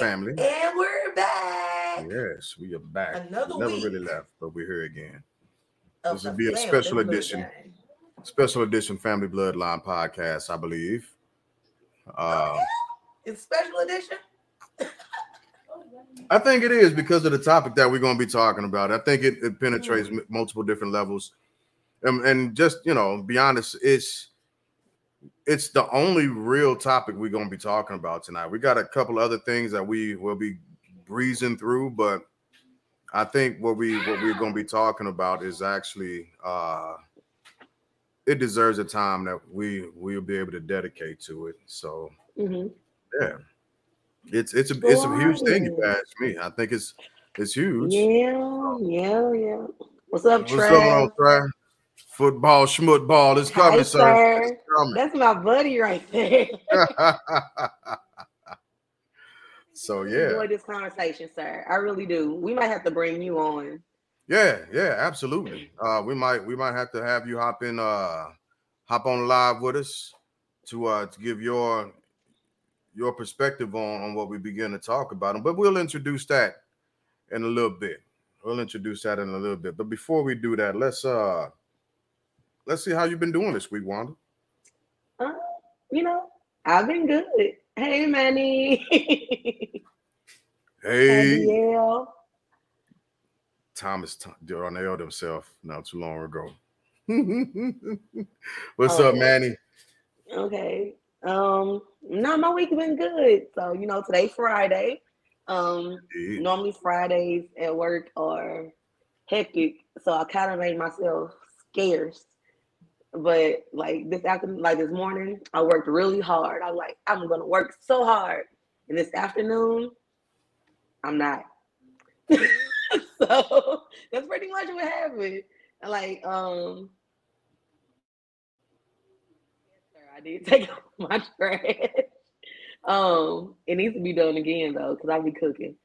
Family. And we're back. Yes, we are back. Another never week. really left, but we're here again. of This will be a special edition. Special edition Family Bloodline podcast, I believe. Uh, It's special edition. I think it is because of the topic that we're going to be talking about. I think it, it penetrates m- multiple different levels, and, and just you know, be honest, it's it's the only real topic we're going to be talking about tonight. We got a couple other things that we will be breezing through, but I think what we what we're going to be talking about is actually uh it deserves a time that we we'll be able to dedicate to it. So Mhm. yeah, it's it's a it's a huge thing. If you ask me, I think it's it's huge. Yeah, yeah, yeah. What's up, What's Trey? on, Trey? Football, schmutball is coming, Hi, sir. sir. It's coming. That's my buddy right there. so yeah, Enjoy this conversation, sir. I really do. We might have to bring you on. yeah, yeah, absolutely. Uh, we might we might have to have you hop in, uh, hop on live with us to uh to give your your perspective on on what we begin to talk about. But we'll introduce that in a little bit. We'll introduce that in a little bit. But before we do that, let's uh let's see how you've been doing this week, Wanda. Uh, you know, I've been good. Hey, Manny. Hey, Abiel. Thomas Darnell himself not too long ago. What's Oh. up, Manny? Okay. Um, no, my week been good. So, you know, today's Friday. Um, Yeah. normally Fridays at work are hectic, so I kind of made myself scarce. But like this afternoon, like this morning, I worked really hard. I'm like, I'm gonna work so hard. And this afternoon, I'm not. so that's pretty much what happened. Like, um, I did take out my trash. Um, it needs to be done again though, because I'll be cooking.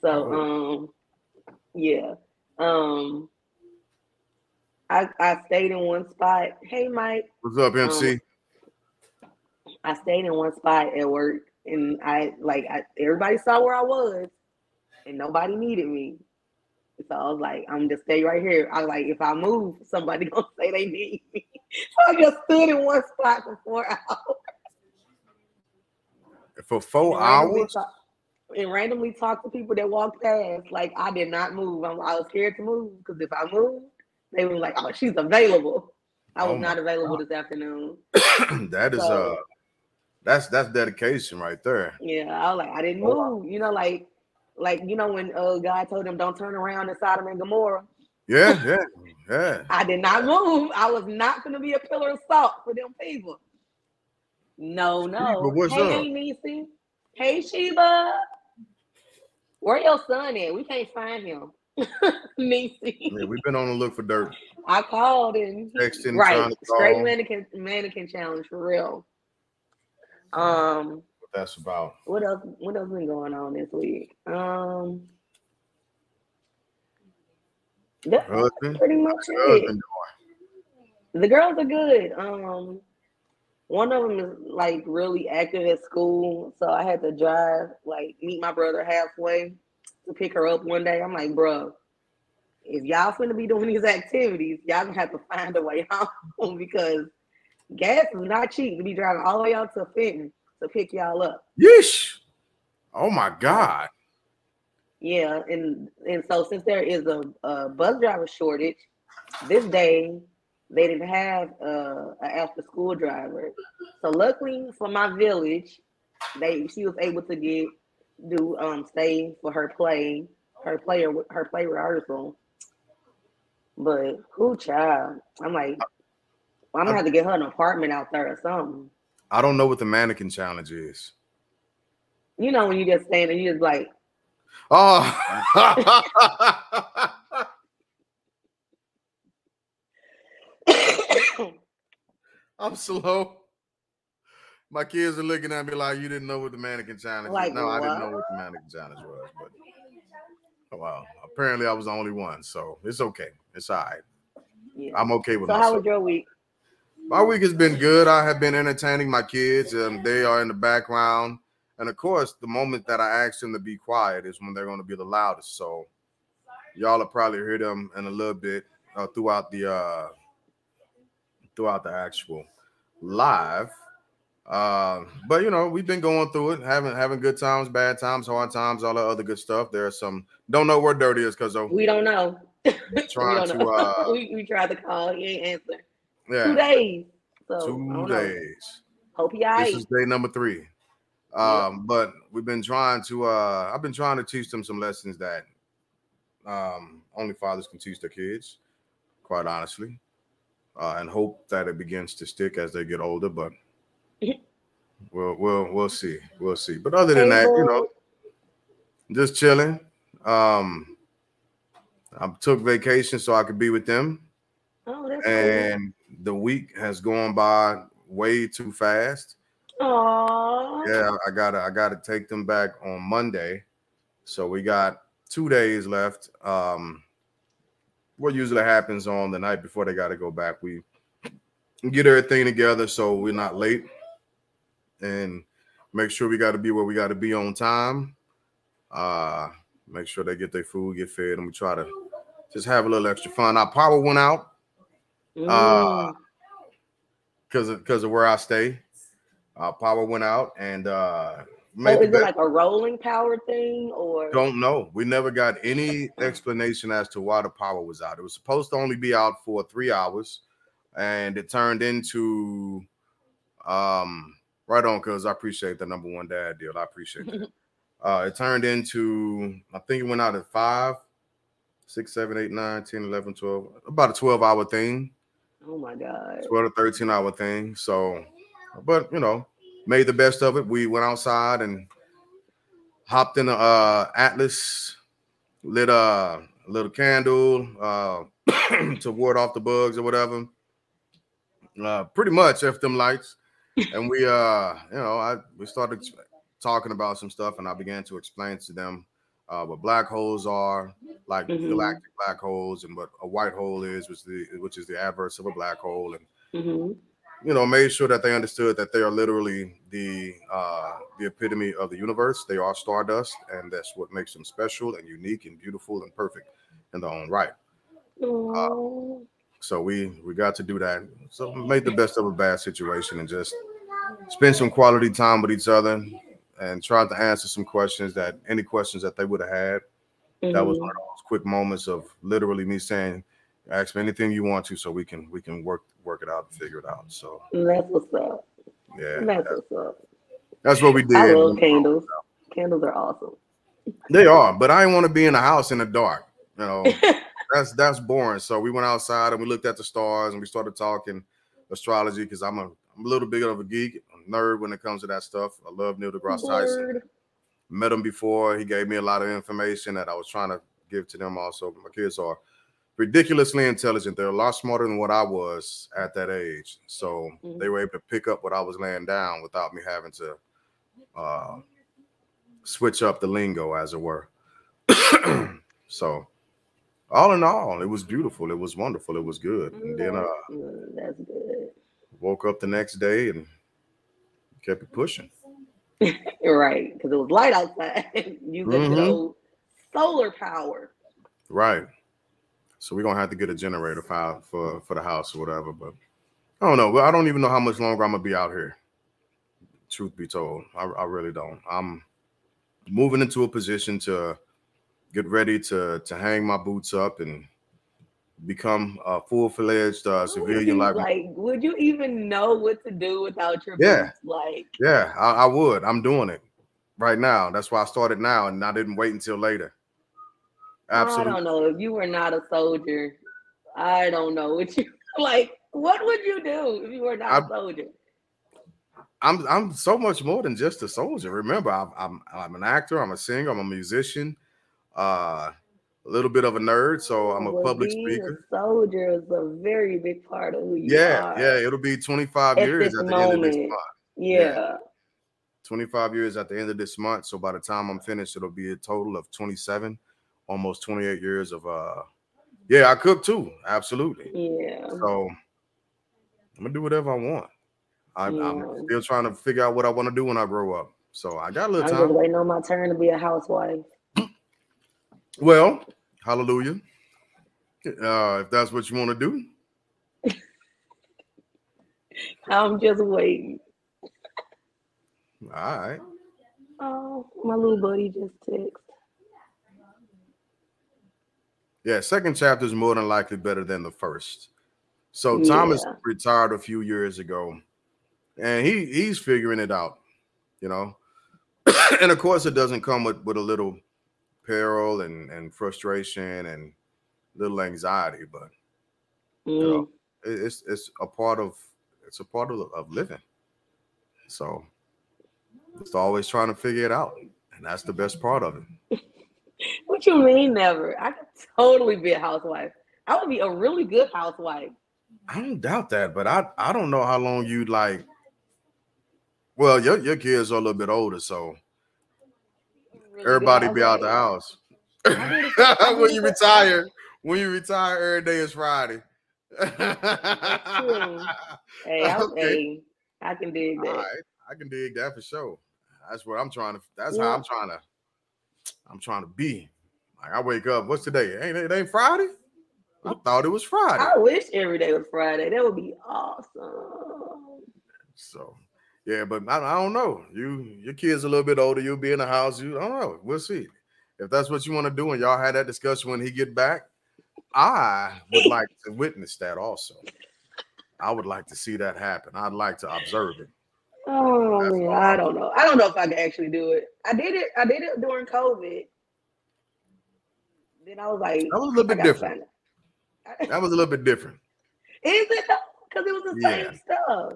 So um yeah. Um I I stayed in one spot. Hey Mike, What's up, MC? Um, I stayed in one spot at work and I like I, everybody saw where I was and nobody needed me. So I was like, I'm just stay right here. I was like, if I move, somebody gonna say they need me. So I just stood in one spot for four hours. For four and hours? talk- and randomly talk to people that walked past. Like I did not move. I'm, I was scared to move because if I moved, they were like, "Oh, she's available." I was Oh not available this afternoon. that is So- uh that's that's dedication right there. Yeah, I was like, I didn't Oh, move. You know, like, like you know when uh God told them don't turn around in Sodom and Gomorrah. Yeah, yeah, yeah. I did not move. I was not going to be a pillar of salt for them people. No, no. Sheba, what's hey, up? Nisi. Hey, Sheba. Where your son at? We can't find him. Nisi. Yeah, we've been on the look for dirt. I called and Texting, right, straight mannequin mannequin challenge for real. Um, What that's about. what else? What else been going on this week? Um, that's Husband? pretty much it. The girls are good. Um, one of them is like really active at school, so I had to drive, like, meet my brother halfway to pick her up one day. I'm like, bro, if y'all finna be doing these activities, y'all gonna have to find a way home because gas is not cheap to be driving all the way out to Fenton to pick y'all up. Yeesh. Oh my God. Yeah, and and so since there is a, a bus driver shortage, this day they didn't have uh, an after school driver. So luckily for my village, they she was able to get do um stay for her play, her player her play rehearsal. But who child? I'm like, I'm gonna have to get her an apartment out there or something. I don't know what the mannequin challenge is. You know when you just stand and you just like, Oh, I'm slow. My kids are looking at me like you didn't know what the mannequin challenge Like is. No, I didn't know what? what the mannequin challenge was, but oh, wow. Apparently I was the only one, so it's okay. It's all right. yeah. I'm okay with that. So how was your week? My week has been good. I have been entertaining my kids, and they are in the background. And of course, the moment that I ask them to be quiet is when they're going to be the loudest. So y'all will probably hear them in a little bit uh, throughout the uh, throughout the actual live. Uh, but you know, we've been going through it, having having good times, bad times, hard times, all the other good stuff. There's some don't know where dirty is because we don't know. trying don't to know. uh, we, we tried to call, he ain't answer. Two days. So two days. Hope he all This is day number three. Um, but we've been trying to uh I've been trying to teach them some lessons that um only fathers can teach their kids, quite honestly. Uh, and hope that it begins to stick as they get older, but we'll we'll we'll see. We'll see. But other than that, you know, just chilling. Um I took vacation so I could be with them Oh, that's cool. and the week has gone by way too fast. Aw. Yeah, I gotta I gotta take them back on Monday. So we got two days left. Um what usually happens on the night before they gotta go back. We get everything together so we're not late and make sure we gotta be where we gotta be on time. Uh make sure they get their food, get fed, and we try to just have a little extra fun. Our power went out uh, Mm. because of because of where I stay. Uh, power went out and uh made is it like a rolling power thing or don't know. We never got any explanation as to why the power was out. It was supposed to only be out for three hours, and it turned into um right on because I appreciate the number one dad deal. I appreciate that. uh it turned into I think it went out at five, six, seven, eight, nine, 10, 11, 12, about a 12 hour thing. oh my god. 12 to 13 hour thing. So, but you know, made the best of it. We went outside and hopped in a uh, Atlas, lit a little candle uh, to ward off the bugs or whatever. Uh, pretty much if them lights. And we, uh, you know, I we started talking about some stuff, and I began to explain to them uh, what black holes are, like Mhm. galactic black holes, and what a white hole is, which is the which is the adverse of a black hole, and hmm you know, made sure that they understood that they are literally the uh, the epitome of the universe. They are stardust, and that's what makes them special and unique and beautiful and perfect in their own right. Oh, So we we got to do that. So we made the best of a bad situation and just spend some quality time with each other and tried to answer some questions that any questions that they would have had. That was one mm-hmm. of those quick moments of literally me saying, "Ask me anything you want to, so we can we can work work it out and figure it out." So that's what's up. yeah, That's what's up. that's what we did. I love candles. Candles are awesome. They are, but I didn't want to be in the house in the dark. You know, that's that's boring. So we went outside and we looked at the stars and we started talking astrology because I'm a I'm a little bit of a geek, a nerd when it comes to that stuff. I love Neil deGrasse Tyson. Met him before. He gave me a lot of information that I was trying to give to them. Also, my kids are ridiculously intelligent. They're a lot smarter than what I was at that age. So Mhm. they were able to pick up what I was laying down without me having to uh, switch up the lingo, as it were. so, all in all, it was beautiful. It was wonderful. It was good. And then uh, that's good. woke up the next day and kept it pushing. Right, because it was light outside. you get Mhm. no solar power. Right. So we're gonna have to get a generator for for for the house or whatever. But I don't know. Well, I don't even know how much longer I'm gonna be out here. Truth be told, I, I really don't. I'm moving into a position to get ready to to hang my boots up and become a full fledged uh, civilian life. like, would you even know what to do without your Yeah. boots? Like, Yeah, I, I would. I'm doing it right now. That's why I started now, and I didn't wait until later. Absolutely. I don't know. If you were not a soldier, I don't know what you like. What would you do if you were not a I- soldier? I'm I'm so much more than just a soldier. Remember, I'm I'm, I'm an actor. I'm a singer. I'm a musician. Uh, a little bit of a nerd. So I'm a Well, public being speaker. A soldier is a very big part of who you Yeah, are. yeah. yeah, It'll be 25 At years at the end of this month. Yeah. 25 years at the end of this month. So by the time I'm finished, it'll be a total of 27, almost 28 years of uh. Yeah, I cook too. Absolutely. Yeah. So I'm gonna do whatever I want. I, I'm Yeah. still trying to figure out what I want to do when I grow up. So I got a little I'm time. just waiting on my turn to be a housewife. Well, hallelujah. Uh, if that's what you want to do, I'm just waiting. all right. Oh, my little buddy just texted. Yeah, second chapter is more than likely better than the first. So Thomas Yeah. retired a few years ago, and he he's figuring it out, you know. and of course, it doesn't come with with a little peril and and frustration and little anxiety, but Mm. know, it- it's it's a part of it's a part of, of living. So it's always trying to figure it out, and that's the best part of it. What you mean never? I could totally be a housewife. I would be a really good housewife. I don't doubt that, but I I don't know how long you'd like. Well, your your kids are a little bit older, so Really everybody be out the house. I did it- I when you retire, when you retire, every day is Friday. Hey, I, Okay. hey, I can dig that. right, I can dig that for sure. That's what I'm trying to. That's how I'm trying to. I'm trying to be. Like I wake up. What's today? Ain't it ain't Friday? I oh. thought it was Friday. I wish every day was Friday. That would be awesome. So yeah, but I, I don't know. You your kids a little bit older. You'll be in the house. You I don't know. We'll see. If that's what you want to do, and y'all had that discussion when he get back, I would like to witness that also. I would like to see that happen. I'd like to observe it. Oh man. I don't know. I don't know if I can actually do it. I did it. I did it during COVID. Then I was like, That was a little bit different. That was a little bit different. Is it because it was the Yeah. same stuff?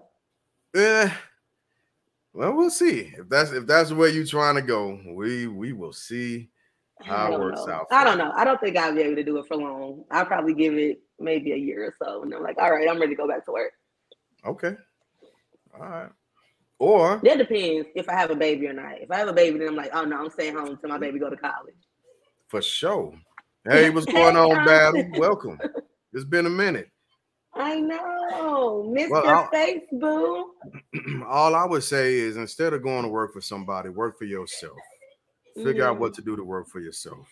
Eh, well, we'll see. If that's if that's where you're trying to go, we we will see. How it works know. out I don't know. I don't think I'll be able to do it for long. I'll probably give it maybe a year or so, and I'm like, all right, I'm ready to go back to work. Okay. All right. Or That depends if I have a baby or not. If I have a baby, then I'm like, oh no, I'm staying home until my baby go to college. for sure. Hey, what's going on. Battle? Welcome. It's been a minute. I know, Mr. Well, Facebook. All I would say is instead of going to work for somebody, work for yourself. Figure out Mhm. what to do to work for yourself.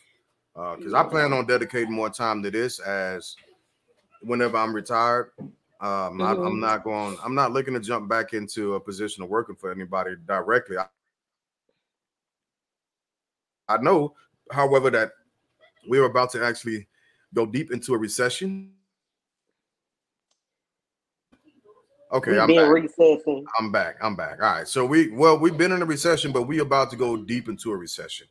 Because I plan on dedicating more time to this as whenever I'm retired. Um, I, I'm Mhm. not going. I'm not looking to jump back into a position of working for anybody directly. I, I know, however, that we're about to actually go deep into a recession. Okay, I'm back. recessing. I'm back. I'm back. All right. So we well, we've been in a recession, but we about to go deep into a recession,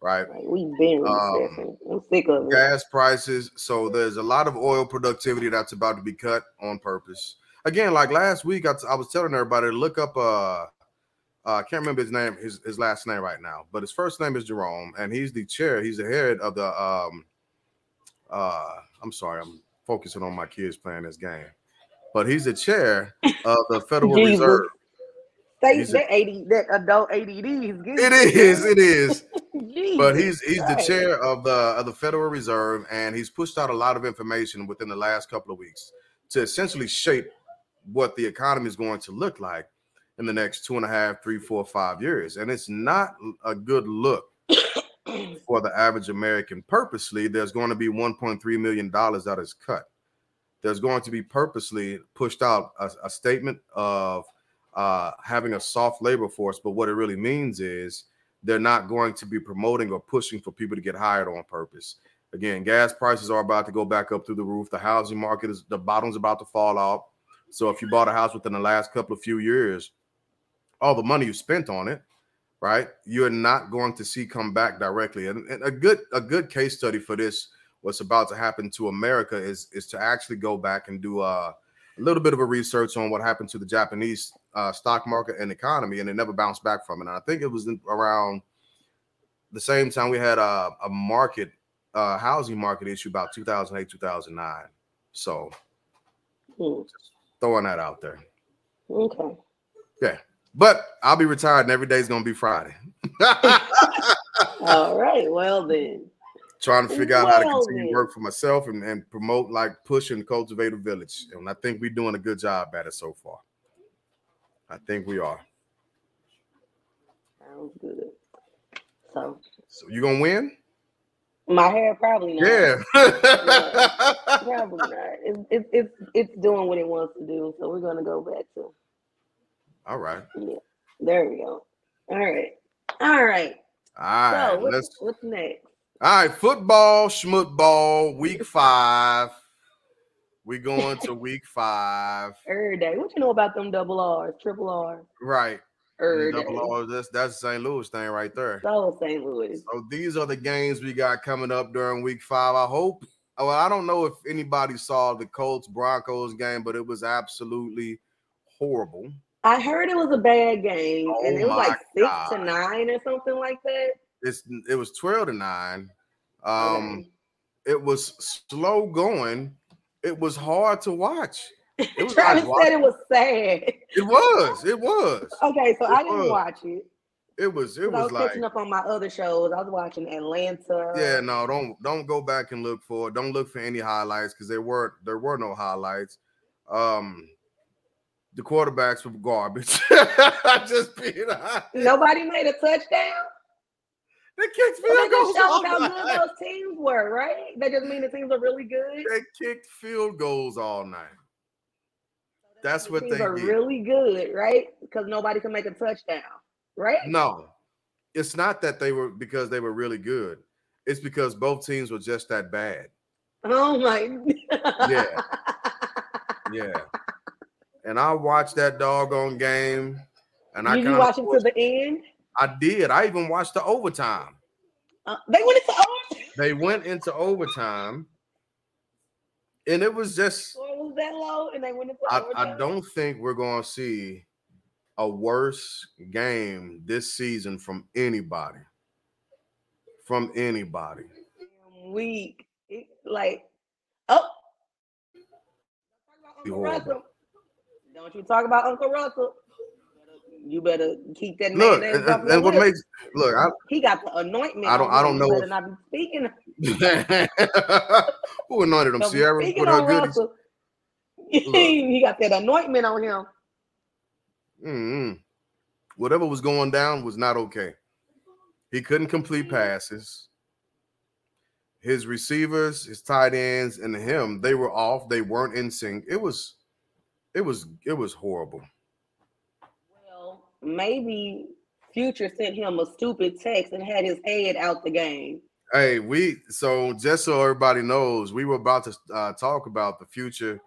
right? Like, we've been Um, recessing. I'm sick of it. Gas prices. So there's a lot of oil productivity that's about to be cut on purpose. Again, like last week, I, I was telling everybody to look up. Uh, uh, I can't remember his name, his, his last name right now, but his first name is Jerome, and he's the chair. He's the head of the. Um, uh, I'm sorry, I'm focusing on my kids playing this game, but he's the chair of the Federal Jesus. Reserve. They, he's a- that, AD, that adult ADD is good. It is. It is. But he's he's the chair of the of the Federal Reserve, and he's pushed out a lot of information within the last couple of weeks to essentially shape what the economy is going to look like in the next two and a half, three, four, five years. And it's not a good look for the average American. Purposely, there's going to be 1.3 million dollars that is cut. There's going to be purposely pushed out a, a statement of uh, having a soft labor force, but what it really means is they're not going to be promoting or pushing for people to get hired on purpose. Again, gas prices are about to go back up through the roof. The housing market is the bottom's about to fall out. So if you bought a house within the last couple of few years, all the money you spent on it, right? You're not going to see come back directly. And, and a good a good case study for this, what's about to happen to America is is to actually go back and do uh, a little bit of a research on what happened to the Japanese uh, stock market and economy, and it never bounced back from it. And I think it was in, around the same time we had a, a market uh, housing market issue about 2008 2009 so Hmm, throwing that out there Okay. Yeah but i'll be retired and every day's gonna be friday All right. Well then. Trying to figure out how to continue work for myself and, and promote like push and cultivate a village and i think we're doing a good job at it so far i think we are Sounds good. So, so you gonna win? My hair probably not. Yeah. yeah. Probably not. It's, it's it's it's doing what it wants to do. So we're gonna go back to. All right. Yeah. There we go. All right. All right. All right. So what's, let's. what's next? All right. Football, schmutball, week five. We going to week five. Every day. What you know about them double R's, triple R's? Right. Every day. Double R. That's that's St. Louis thing right there. So St. Louis. So these are the games we got coming up during week five. I hope. Well, I don't know if anybody saw the Colts Broncos game, but it was absolutely horrible. I heard it was a bad game, Oh and it was like six God. to nine or something like that. It's it was twelve to nine. Um, Okay. it was slow going. It was hard to watch. It was Travis like said it was sad. It was. It was. Okay, so It I didn't was. watch it. It was. It 'cause I was was like catching up on my other shows. I was watching Atlanta. Yeah, no, don't don't go back and look for. Don't look for any highlights because there were there were no highlights. Um the quarterbacks were garbage. I just being honest. Nobody made a touchdown. They kicked field goals just shows oh all how good night. those teams were, right? That just means the teams are really good. They kicked field goals all night. That's what they are did. really good, right? Because nobody can make a touchdown, right? No, it's not that they were because they were really good. It's because both teams were just that bad. Oh my. Yeah. Yeah. And I watched that doggone game, and I Did you watch it to the end? I did. I even watched the overtime. Uh, they went into overtime. They went into overtime, and it was just. Score was that low, and they went into I, overtime. I don't think we're going to see a worse game this season from anybody. From anybody. Weak. Like, oh. Don't you talk about Uncle Russell? You better keep that Look, and, and what makes look, I, he got the anointment. I don't- I don't know if- not be speaking. Who anointed him? Don't Ciara with her goodies. He got that anointment on him. Mm-mm. Whatever was going down was not okay. He couldn't complete mm-hmm. passes. His receivers, his tight ends, and him, they were off. They weren't in sync. It was, it was, it was horrible. Maybe Future sent him a stupid text and had his head out the game. Hey, we so just so everybody knows, we were about to uh, talk about the future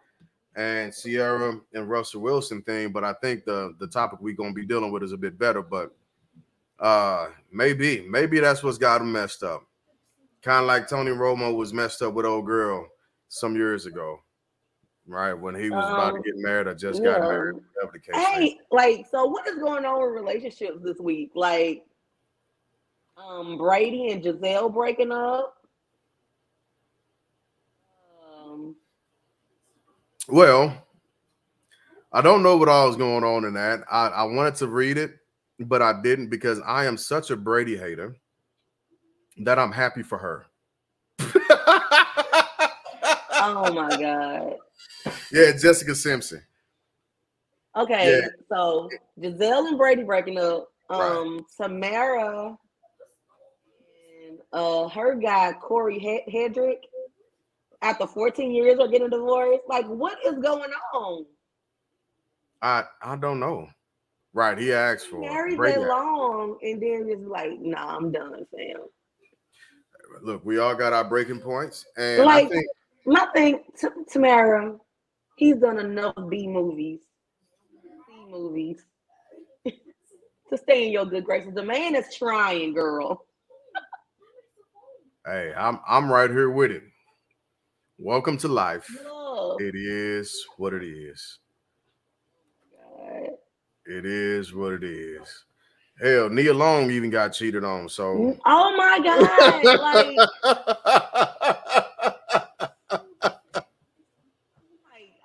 and Ciara and Russell Wilson thing, but I think the the topic we're gonna be dealing with is a bit better. But uh maybe, maybe that's what's got him messed up. Kind of like Tony Romo was messed up with old girl some years ago, right? When he was about to Um, get married or just got married, whatever the case. may be. Hey, like, so what is going on with relationships this week? Like, um, Brady and Gisele breaking up. Um, Well, I don't know what all is going on in that. I, I wanted to read it, but I didn't because I am such a Brady hater that I'm happy for her. oh my god. Yeah, Jessica Simpson. Okay, Yeah. so Gisele and Brady breaking up. Right. Um, Tamara and uh her guy Cory Hardrict after 14 years are getting divorced. Like, what is going on? I I don't know. Right, he asked for. Married that long and then just like, nah, I'm done, fam. Look, we all got our breaking points, and I think My thing, T- Tamara, he's done enough B movies, C movies to stay in your good graces. The man is trying, girl. hey, I'm I'm right here with it. Welcome to life. Love. It is what it is. God. It is what it is. Hell, Nia Long even got cheated on. So Oh my God! Like, like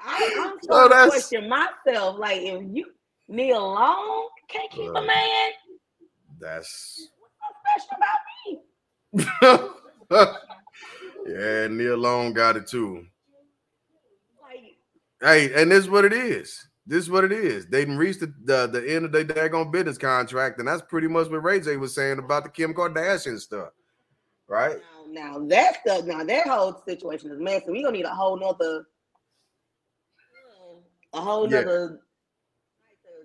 I, So to that's- question myself. Like, if you me alone can't keep a man, That's what's special about me? yeah, Nia Long got it too. Like, Hey, and this is what it is. this is what it is. They didn't reach the, the, the end of their daggone business contract, and that's pretty much what Ray J was saying about the Kim Kardashian stuff, right? Now, now that stuff, now that whole situation is messy. We gonna need a whole nother, a whole Yeah. nother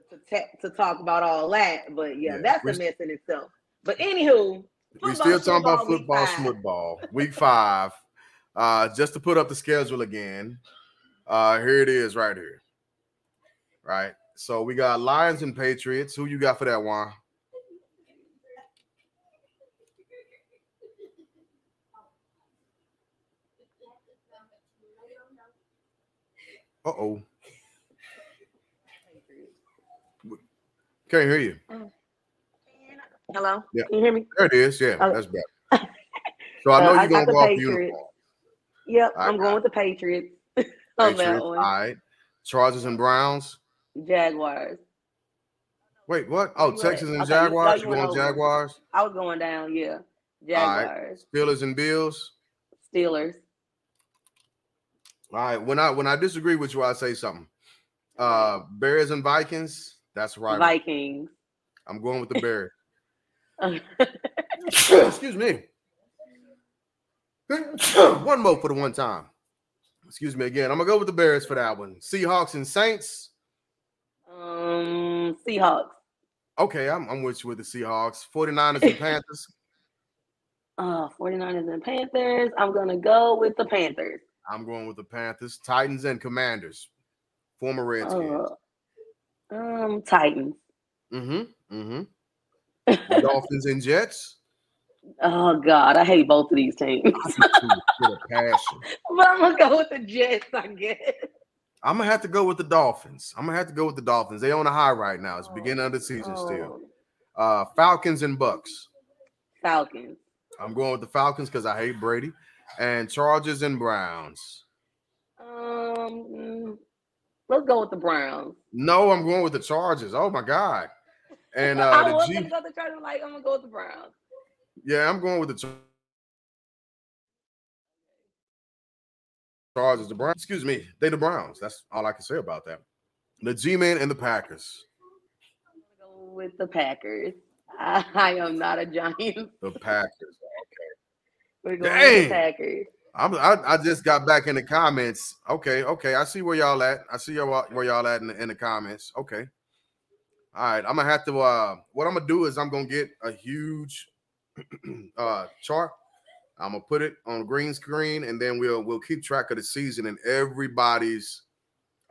to, to, to talk about all that. But yeah, Yeah, that's we a mess in itself. But anywho, We still talking about football, football, week five. Uh, just to put up the schedule again. Uh, here it is, right here. Right. So we got Lions and Patriots. Who you got for that one? Uh oh. Can't hear you. Hello, Yeah. can you hear me? There it is. Yeah, Oh. that's better. So I know Uh, you're gonna go off uniform. Yep, I I'm going with the Patriots on Patriots. All one. right. Chargers and Browns. Jaguars. Wait, what? Oh, You went- Texans and okay, Jaguars. you You going over. Jaguars? I was going down. Yeah, All right. Jaguars, Steelers and Bills. Steelers. All right. When I when I disagree with you, I say something. Uh Bears and Vikings. That's right. Vikings. I'm going with the Bears. Excuse me. one more for the one time. Excuse me again. I'm gonna go with the Bears for that one. Seahawks and Saints. um, Seahawks. Okay, I'm, I'm with you with the Seahawks. 49ers and Panthers. Uh, 49ers and Panthers. I'm gonna go with the Panthers. I'm going with the Panthers. Titans and Commanders. Former Redskins. Uh, um, Titans. Mm-hmm. Mm-hmm. Dolphins and Jets. Oh God, I hate both of these teams. I do too, with a passion. but I'm gonna go with the Jets. I guess. I'm gonna have to go with the Dolphins. I'm gonna have to go with the Dolphins. They on a high right now. It's beginning of the season still. Oh, Uh Falcons and Bucks. Falcons. I'm going with the Falcons because I hate Brady. And Chargers and Browns. Um, mm, let's go with the Browns. No, I'm going with the Chargers. Oh my god. And uh the was G gonna go the Chargers. Like I'm gonna go with the Browns. yeah, I'm going with the Char- Chargers. The Browns, excuse me, they the Browns. That's all I can say about that. The G-Men and the Packers. I'm gonna go with the Packers. I, I am not a Giant. The Packers. We're going with the Packers. I'm, I, I just got back in the comments. Okay, okay. I see where y'all at. I see y'all where y'all at in the, in the comments. Okay. All right. I'm gonna have to uh what I'm gonna do is I'm gonna get a huge uh chart. I'm gonna put it on green screen and then we'll we'll keep track of the season and everybody's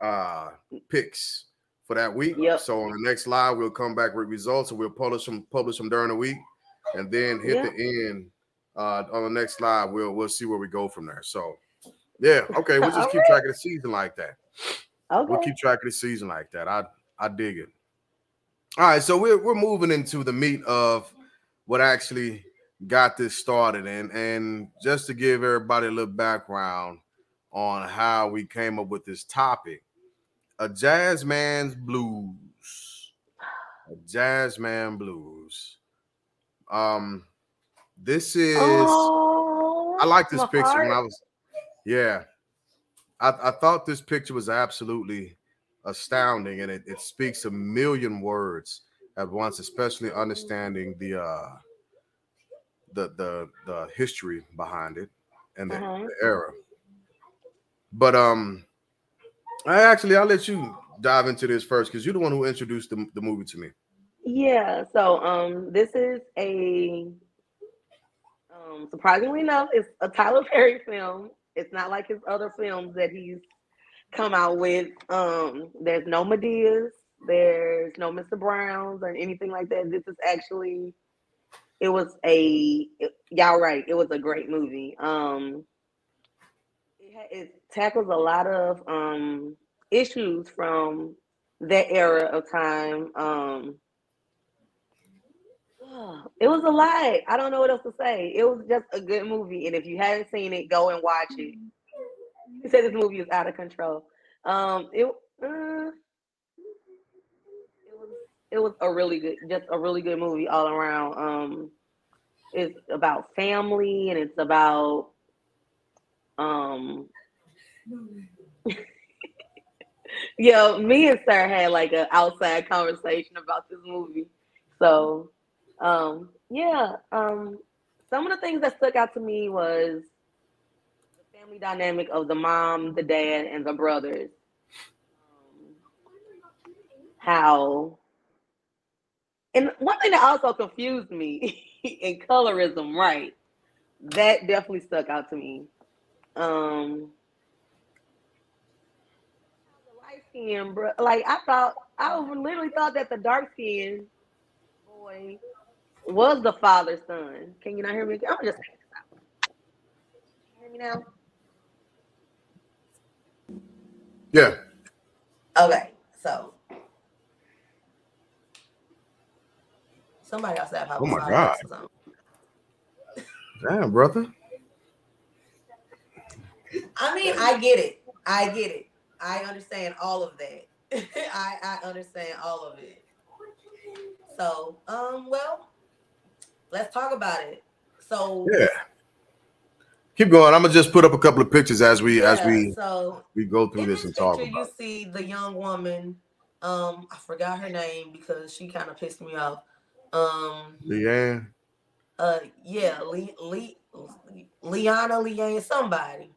uh picks for that week. Yep. So on the next live, we'll come back with results and we'll publish them publish them during the week and then hit Yeah. the end uh on the next live. We'll we'll see where we go from there. So yeah, okay, we'll just keep right. track of the season like that. Okay. We'll keep track of the season like that. I I dig it. All right, so we're we're moving into the meat of what actually got this started, and and just to give everybody a little background on how we came up with this topic, a jazz man's blues, a jazz man blues. Um, this is. oh, I like this picture when. I was, yeah. I, I thought this picture was absolutely astounding and it, it speaks a million words at once, especially understanding the uh the the the history behind it and the, Uh-huh. the era. But um I actually I'll let you dive into this first because you're the one who introduced the, the movie to me. Yeah, so um this is a um surprisingly enough, it's a Tyler Perry film. It's not like his other films that he's come out with. Um there's no Madeas, there's no Mr. Browns or anything like that. This is actually it was a it- y'all right, it was a great movie. Um it, it tackles a lot of um issues from that era of time. Um it was a lot. I don't know what else to say. It was just a good movie, and if you haven't seen it, go and watch it. He said this movie is out of control. Um, it uh, it was it was a really good, just a really good movie all around. Um, it's about family, and it's about um. yeah, me and Sir had like an outside conversation about this movie. So, um, yeah, um, some of the things that stuck out to me was the family dynamic of the mom, the dad, and the brothers. Um, how, and one thing that also confused me in colorism, right? That definitely stuck out to me. Um, light skin, bro. Like I thought, I literally thought that the dark skin boy was the father's son. Can you not hear me? I'm just saying this out. Hear me now? Yeah. Okay, so somebody else that Oh my god! Damn, brother. I mean, I get it. I get it. I understand all of that. I I understand all of it. So, um, well, let's talk about it. So Yeah. Keep going. I'm gonna just put up a couple of pictures as we as we so we go through this this and talk about. you see the young woman. Um, I forgot her name because she kind of pissed me off. Um. Leanne. uh, yeah, Lee, Lee, Liana, Leanne, somebody.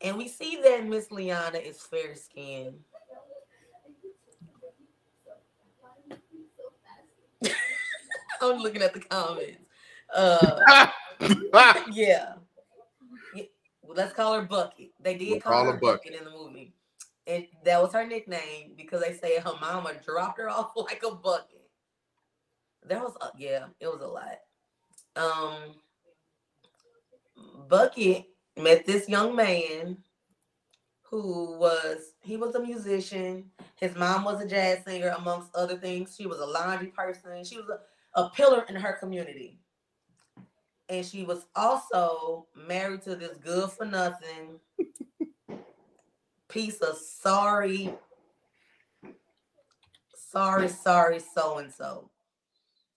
And we see that Miss Liana is fair skinned. I'm looking at the comments. Uh, yeah. Yeah, well, Let's call her Bucket. They did We'll call, call her her Bucket. in the movie. And that was her nickname because they say her mama dropped her off like a bucket. That was uh, yeah, it was a lot. Um Bucket met this young man who was he was a musician. His mom was a jazz singer, amongst other things. She was a laundry person. She was a, a pillar in her community. And she was also married to this good for nothing piece of sorry, sorry, sorry, so and so.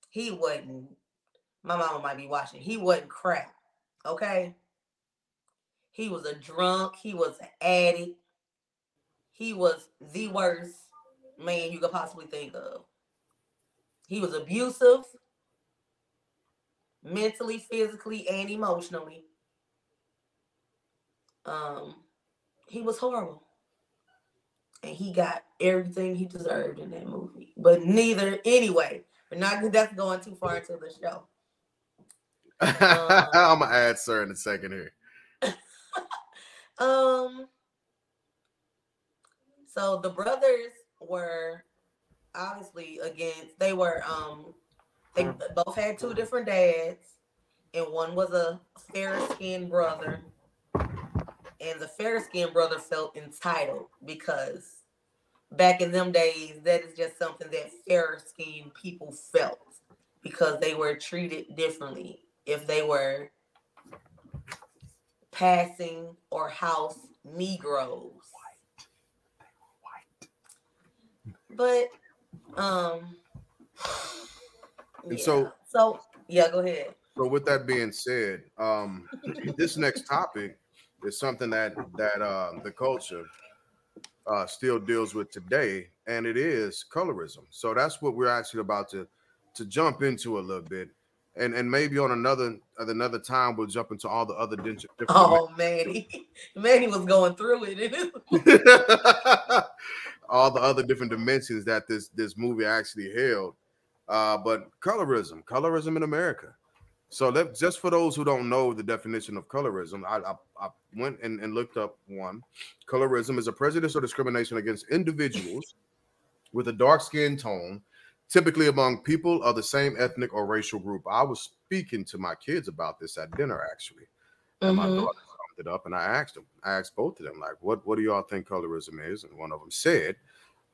He wasn't, my mama might be watching, he wasn't crap. Okay. He was a drunk, he was an addict, he was the worst man you could possibly think of. He was abusive, mentally, physically, and emotionally. Um, he was horrible. And he got everything he deserved in that movie. But neither, anyway, we're not that's going too far into the show. I'm gonna add sir in a second here. Um, so the brothers were obviously against, they were, um, they both had two different dads, and one was a fair skinned brother, and the fair skinned brother felt entitled because back in them days, that is just something that fair skinned people felt because they were treated differently if they were passing or house Negroes. White. But um And yeah. so- so yeah, go ahead. So with that being said, um, this next topic is something that that uh, the culture uh, still deals with today, and it is colorism. So that's what we're actually about to to jump into a little bit, and and maybe on another at another time we'll jump into all the other di- different. Oh Manny. Manny was going through it. all the other different dimensions that this this movie actually held. Uh, but colorism, colorism in America. So let just for those who don't know the definition of colorism, I, I, I went and, and looked up one. Colorism is a prejudice or discrimination against individuals with a dark skin tone, typically among people of the same ethnic or racial group. I was speaking to my kids about this at dinner actually. And my daughter summed it up, and I asked them, I asked both of them, like, what, what do y'all think colorism is? And one of them said,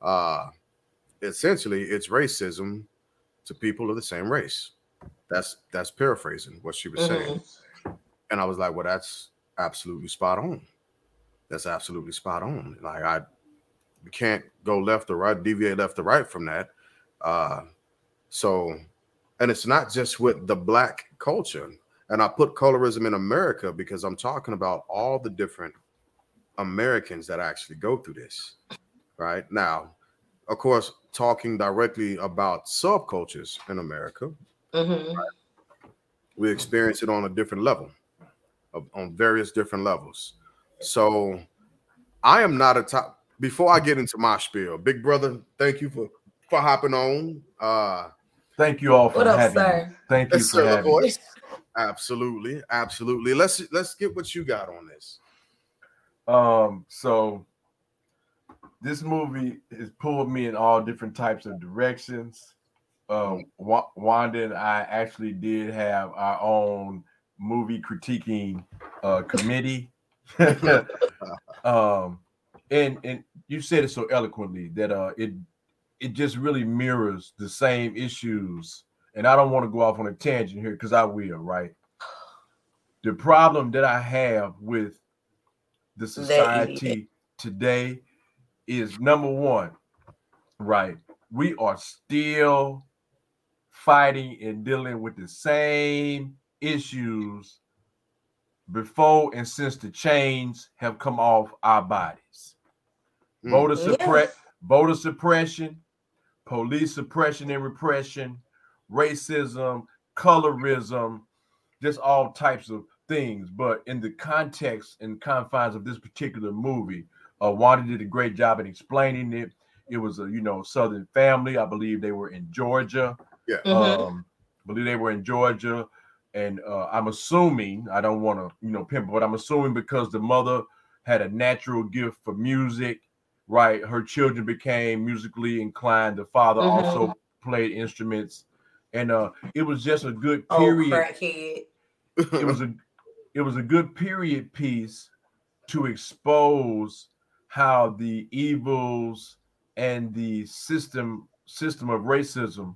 uh, essentially, it's racism to people of the same race. That's that's paraphrasing what she was saying. And I was like, well, that's absolutely spot on. That's absolutely spot on. Like I you can't go left or right, deviate left or right from that. Uh so and it's not just with the black culture. And I put colorism in America because I'm talking about all the different Americans that actually go through this. right? Now, of course, talking directly about subcultures in America, Mhm. we experience it on a different level, of- on various different levels. So, I am not a top. Before I get into my spiel, Big Brother, thank you for for hopping on. Uh, Thank you all for What up, having me. Thank you for sir, having me. voice. Absolutely, absolutely. Let's let's get what you got on this. Um, so this movie has pulled me in all different types of directions. Um, Wa- Wanda and I actually did have our own movie critiquing uh, committee. um, and and you said it so eloquently that uh, it it just really mirrors the same issues. And I don't want to go off on a tangent here because I will, right? The problem that I have with the society today is number one, right? We are still fighting and dealing with the same issues before and since the chains have come off our bodies. Mm. Voter Yes. suppress voter suppression, police suppression and repression, racism, colorism, just all types of things. But in the context and confines of this particular movie, uh, Wanda did a great job in explaining it. It was a you know Southern family. I believe they were in Georgia. Mhm. Um, I believe they were in Georgia, and uh, I'm assuming I don't want to you know pimp, but I'm assuming because the mother had a natural gift for music, right? Her children became musically inclined. The father Mhm. also played instruments, and uh, it was just a good Oh, period crackhead. it was a it was a good period piece to expose how the evils and the system system of racism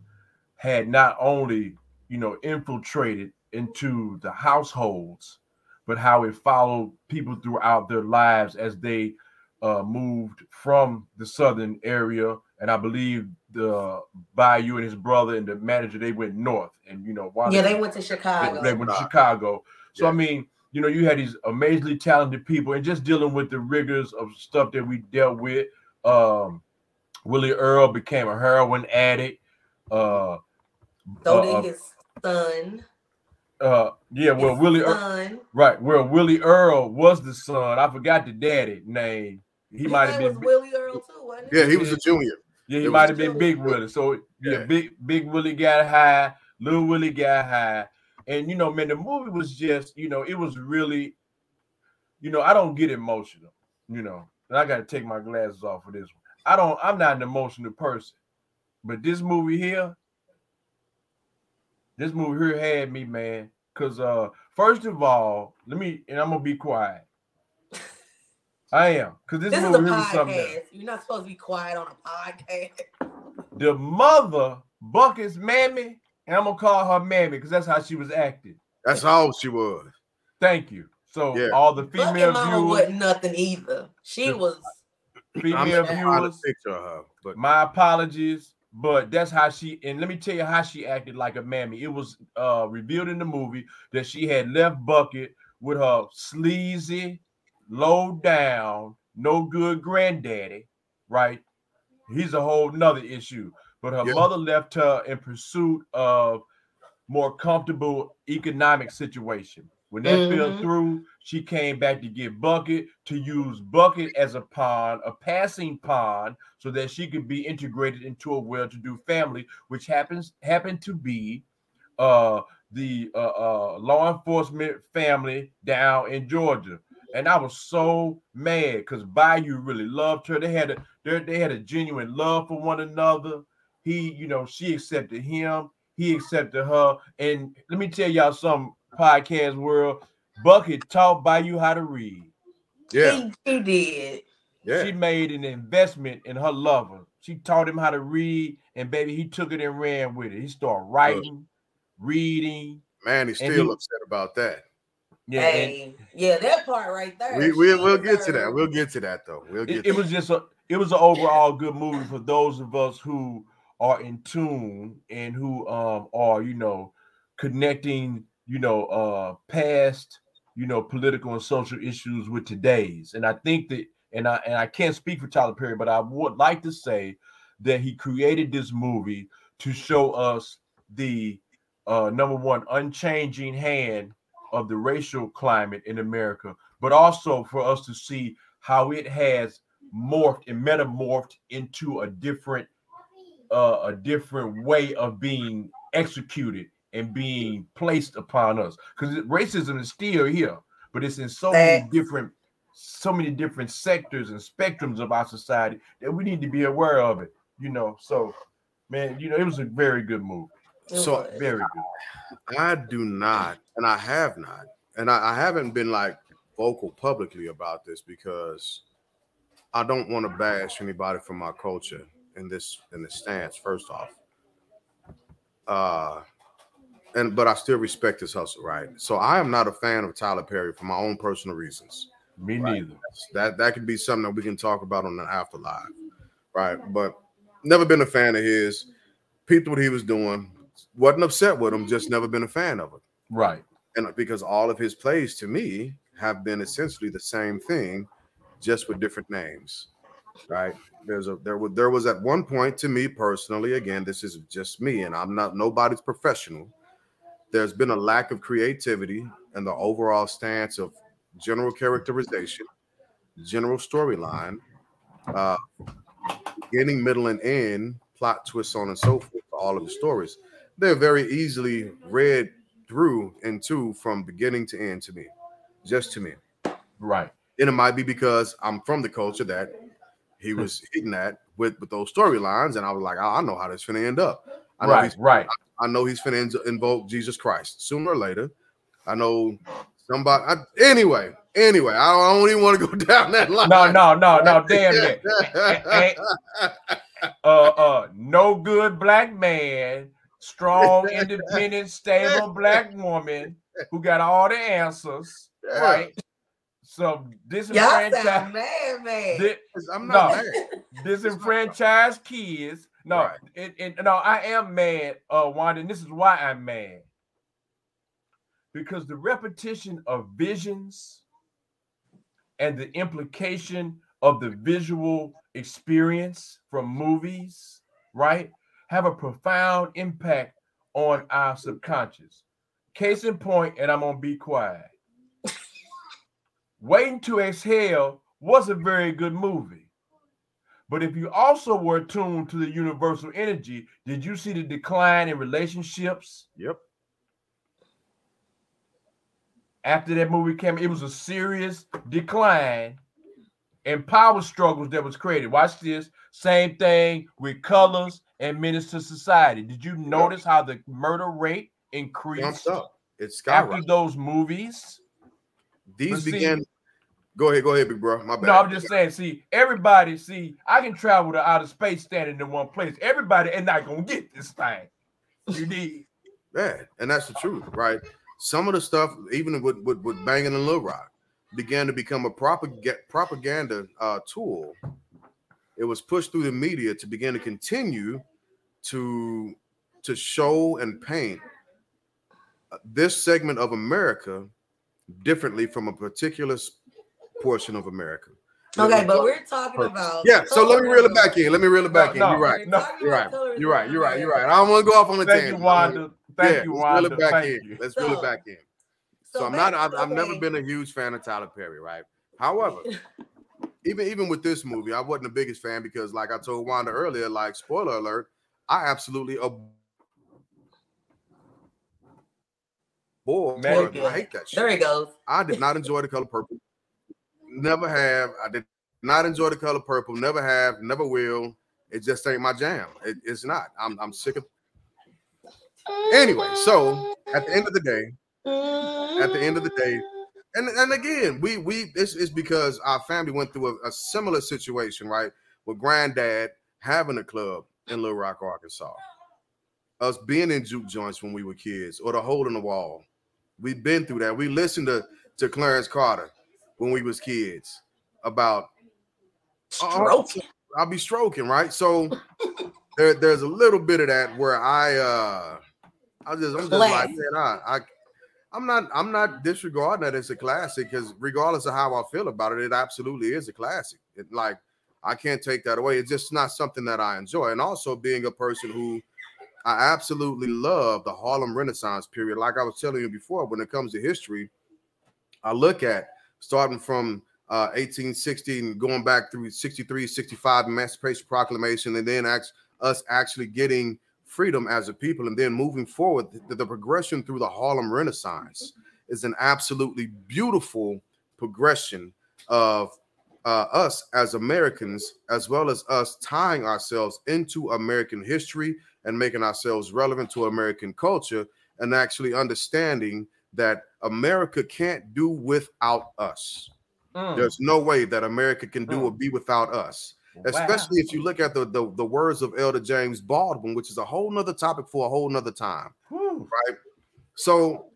had not only you know infiltrated into the households but how it followed people throughout their lives as they uh, moved from the southern area and i believe the bayou and his brother and the manager they went north and you know while Yeah, they went to Chicago. they went to Chicago. Chicago. So I mean, you know, you had these amazingly talented people, and just dealing with the rigors of stuff that we dealt with. Um, Willie Earl became a heroin addict. Uh, so uh, did uh, his son. uh, yeah, well, his Willie, Earl, right? Well, Willie Earl was the son. I forgot the daddy name. He might have been. was Willie Earl too, wasn't yeah, he was a junior. Yeah, he might have been. Big Willie. So yeah, Yeah. big Big Willie got high, Little Willie got high, and you know, man, the movie was just, you know, it was really, you know, I don't get emotional, you know, and I got to take my glasses off for this one. I don't, I'm not an emotional person, but this movie here, this movie here had me, man. Cause uh, first of all, let me, and I'm gonna be quiet. I am, cause this, This is a movie here something. podcast. You're not supposed to be quiet on a podcast. the mother Bucket's mammy, and I'm gonna call her mammy because that's how she was acting. That's how she was. Thank you. So Yeah. all the Bucket female mama viewers, wasn't nothing either. She The- was. I'm female not trying to viewers, picture her, but my apologies, but that's how she. And let me tell you how she acted like a mammy. It was uh revealed in the movie that she had left Bucket with her sleazy, low down, no good granddaddy, right? He's a whole nother issue. But her Yeah. mother left her in pursuit of more comfortable economic situation. When that fell Mhm. through, she came back to get Bucket to use Bucket as a pawn, a passing pawn, so that she could be integrated into a well-to-do family, which happens happened to be uh the uh, uh law enforcement family down in Georgia. And I was so mad because Bayou really loved her. They had a they, they had a genuine love for one another. He, you know, she accepted him, he accepted her. And let me tell y'all some podcast world. Bucket taught Bayou how to read. yeah, She, she did. yeah. She made an investment in her lover. She taught him how to read, and baby, he took it and ran with it. He started writing, reading. Man, he's still he- upset about that. Yeah, and hey, yeah, that part right there. We, we, we'll get to that. We'll get to that though. We'll get. it, to it was just a it was an overall good movie for those of us who are in tune and who um are you know connecting you know uh past you know political and social issues with today's and i think that and I and I can't speak for Tyler Perry, but I would like to say that he created this movie to show us the uh, number one unchanging hand of the racial climate in America, but also for us to see how it has morphed and metamorphed into a different uh, a different way of being executed and being placed upon us. Because racism is still here but it's in so many different so many different sectors and spectrums of our society that we need to be aware of it you know? So man you know it was a very good movie so very good i do not and i have not and I, I haven't been like vocal publicly about this because i don't want to bash anybody from my culture in this in this stance first off uh and but I still respect his hustle, right? So I am not a fan of Tyler Perry for my own personal reasons. Me right? neither. That that could be something that we can talk about on the afterlife, right? But never been a fan of his. Peeped what he was doing. Wasn't upset with him. Just never been a fan of him. Right. And because all of his plays to me have been essentially the same thing, just with different names. Right. There's a there was there was at one point to me personally. Again, this is just me, and I'm not nobody's professional there's been a lack of creativity and the overall stance of general characterization, general storyline, uh, beginning, middle, and end, plot twists on and so forth, all of the stories. They're very easily read through and to from beginning to end to me, just to me. Right. And it might be because I'm from the culture that he was hitting at with, with those storylines, and I was like, oh, I know how this is gonna end up. I know right, right. I know he's finna invoke Jesus Christ sooner or later. I know somebody. I, anyway, anyway, I don't, I don't, even want to go down that line. No, no, no, no. Damn it. uh, uh, no good black man, strong, independent, stable black woman who got all the answers, right? So disenfranchised, man, man. I'm not no, disenfranchised kids no, right. it, it, no, I am mad, uh, Wanda, and this is why I'm mad. Because the repetition of visions and the implication of the visual experience from movies, right, have a profound impact on our subconscious. Case in point, and I'm gonna be quiet. Waiting to Exhale was a very good movie. But if you also were tuned to the universal energy, did you see the decline in relationships? Yep. After that movie came, it was a serious decline in power struggles that was created. Watch this. Same thing with colors and menace to society. Did you notice how the murder rate increased up. It's after those movies? These began Go ahead, go ahead, big bro. My bad. No, I'm just saying. See, everybody, see, I can travel to outer space standing in one place. Everybody ain't not gonna get this thing. You need. Yeah, and that's the truth, right? Some of the stuff, even with with, with banging and Little Rock, began to become a propaganda propaganda uh, tool. It was pushed through the media to begin to continue to to show and paint uh, this segment of America differently from a particular portion of America. Okay, but we're talking about yeah. So let me reel it back in. Let me reel it back no, in. You're right. No, you're right. You're right. You're right. You're right. I don't want to go off on a Thank tangent. You, Wanda. Thank yeah, you, Wanda. Reel it back Thank in. You. Let's so, reel it back in. So, so I'm not. I've, I've never been a huge fan of Tyler Perry, right? However, even even with this movie, I wasn't the biggest fan because, like I told Wanda earlier, like spoiler alert, I absolutely boy, I hate that shit. There he goes. I did not enjoy the color purple. Never have. I did not enjoy the color purple. Never have. Never will. It just ain't my jam. It, it's not. I'm I'm sick of. Anyway, so at the end of the day, at the end of the day, and and again, we we this is because our family went through a, a similar situation, right? With granddad having a club in Little Rock, Arkansas. Us being in juke joints when we were kids, or the hole in the wall. We've been through that. We listened to to Clarence Carter when we was kids about uh, stroking. I'll be stroking, right? So there, there's a little bit of that where I uh I just I'm just like, man, I, I I'm not I'm not disregarding that it's a classic because regardless of how I feel about it, it absolutely is a classic. It like I can't take that away. It's just not something that I enjoy. And also being a person who I absolutely love the Harlem Renaissance period. Like I was telling you before, when it comes to history, I look at starting from uh, 1860 and going back through 63, 65, Emancipation Proclamation, and then us actually getting freedom as a people and then moving forward the, the, progression through the harlem renaissance is an absolutely beautiful progression of uh, us as americans as well as us tying ourselves into american history and making ourselves relevant to american culture and actually understanding that america can't do without us mm. there's no way that america can do mm. or be without us especially wow. if you look at the, the, the words of Elder James Baldwin, which is a whole nother topic for a whole nother time. Whew. Right. So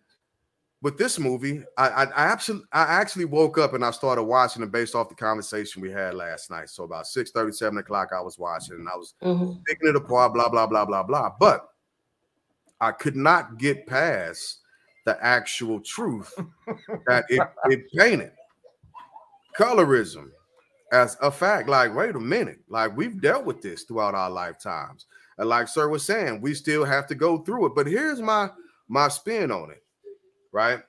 with this movie, I, I, I absolutely I actually woke up and I started watching it based off the conversation we had last night. So about 6 37 o'clock, I was watching and I was mm-hmm. picking it apart, blah, blah, blah, blah, blah. But I could not get past the actual truth that it, it painted. Colorism, as a fact. Like, wait a minute, like we've dealt with this throughout our lifetimes, and like Sir was saying, we still have to go through it. But here's my my spin on it, right?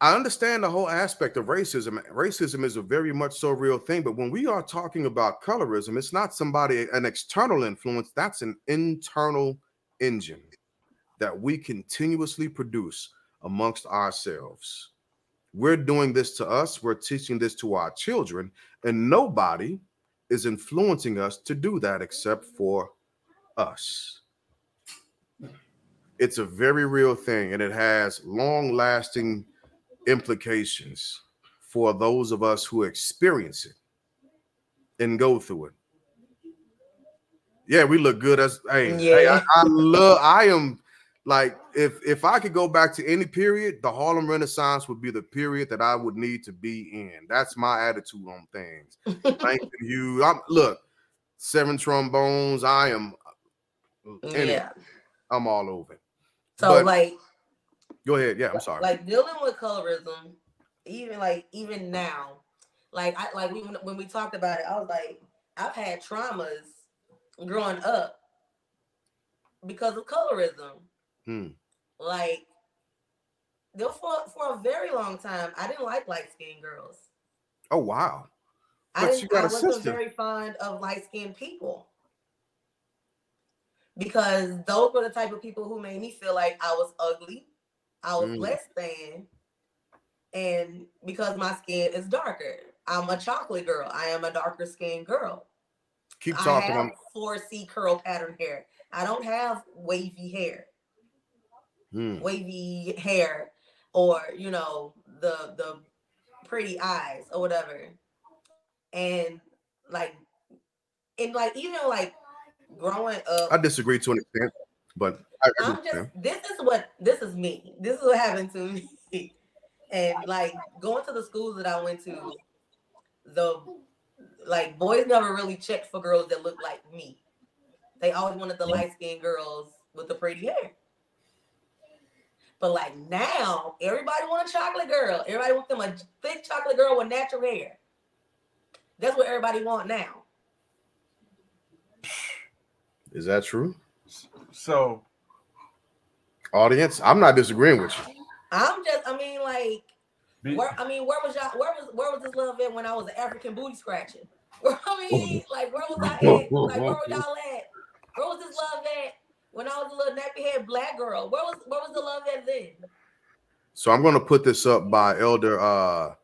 I understand the whole aspect of racism. Racism is a very much so real thing, but when we are talking about colorism, it's not somebody an external influence. That's an internal engine that we continuously produce amongst ourselves. We're doing this to us, we're teaching this to our children, and nobody is influencing us to do that except for us. It's a very real thing, and it has long lasting implications for those of us who experience it and go through it. Yeah, we look good as hey, yeah. hey I, I love I am like if if I could go back to any period, the Harlem Renaissance would be the period that I would need to be in. That's my attitude on things. Thank you. I'm look, seven trombones. I am. Uh, yeah. I'm all over. So but, like, go ahead. Yeah, I'm sorry. Like dealing with colorism, even like even now, like I like when when we talked about it, I was like, I've had traumas growing up because of colorism Hmm. Like, there for for a very long time, I didn't like light skinned girls. Oh wow! But I didn't. I wasn't sister. very fond of light skinned people because those were the type of people who made me feel like I was ugly, I was mm. less than, and because my skin is darker, I'm a chocolate girl. I am a darker skinned girl. Keep talking. I have 4C curl pattern hair. I don't have wavy hair mm. wavy hair or you know the the pretty eyes or whatever. And like and like even like growing up i disagree to an extent but I, am just this is what this is me. This is what happened to me. And like going to the schools that i went to the like boys never really checked for girls that looked like me. They always wanted the light-skinned girls with the pretty hair but like now, everybody want a chocolate girl. Everybody want them a thick chocolate girl with natural hair. That's what everybody want now. Is that true? So, audience, I'm not disagreeing with you. I'm just, I mean, like, where, I mean, where was y'all? Where was where was this love at when I was an African booty scratching? I mean, like, where was I at? Like, where was y'all at? Where was this love at when I was a little nappy head black girl. Where was where was the love at then? So I'm gonna put this up by Elder uh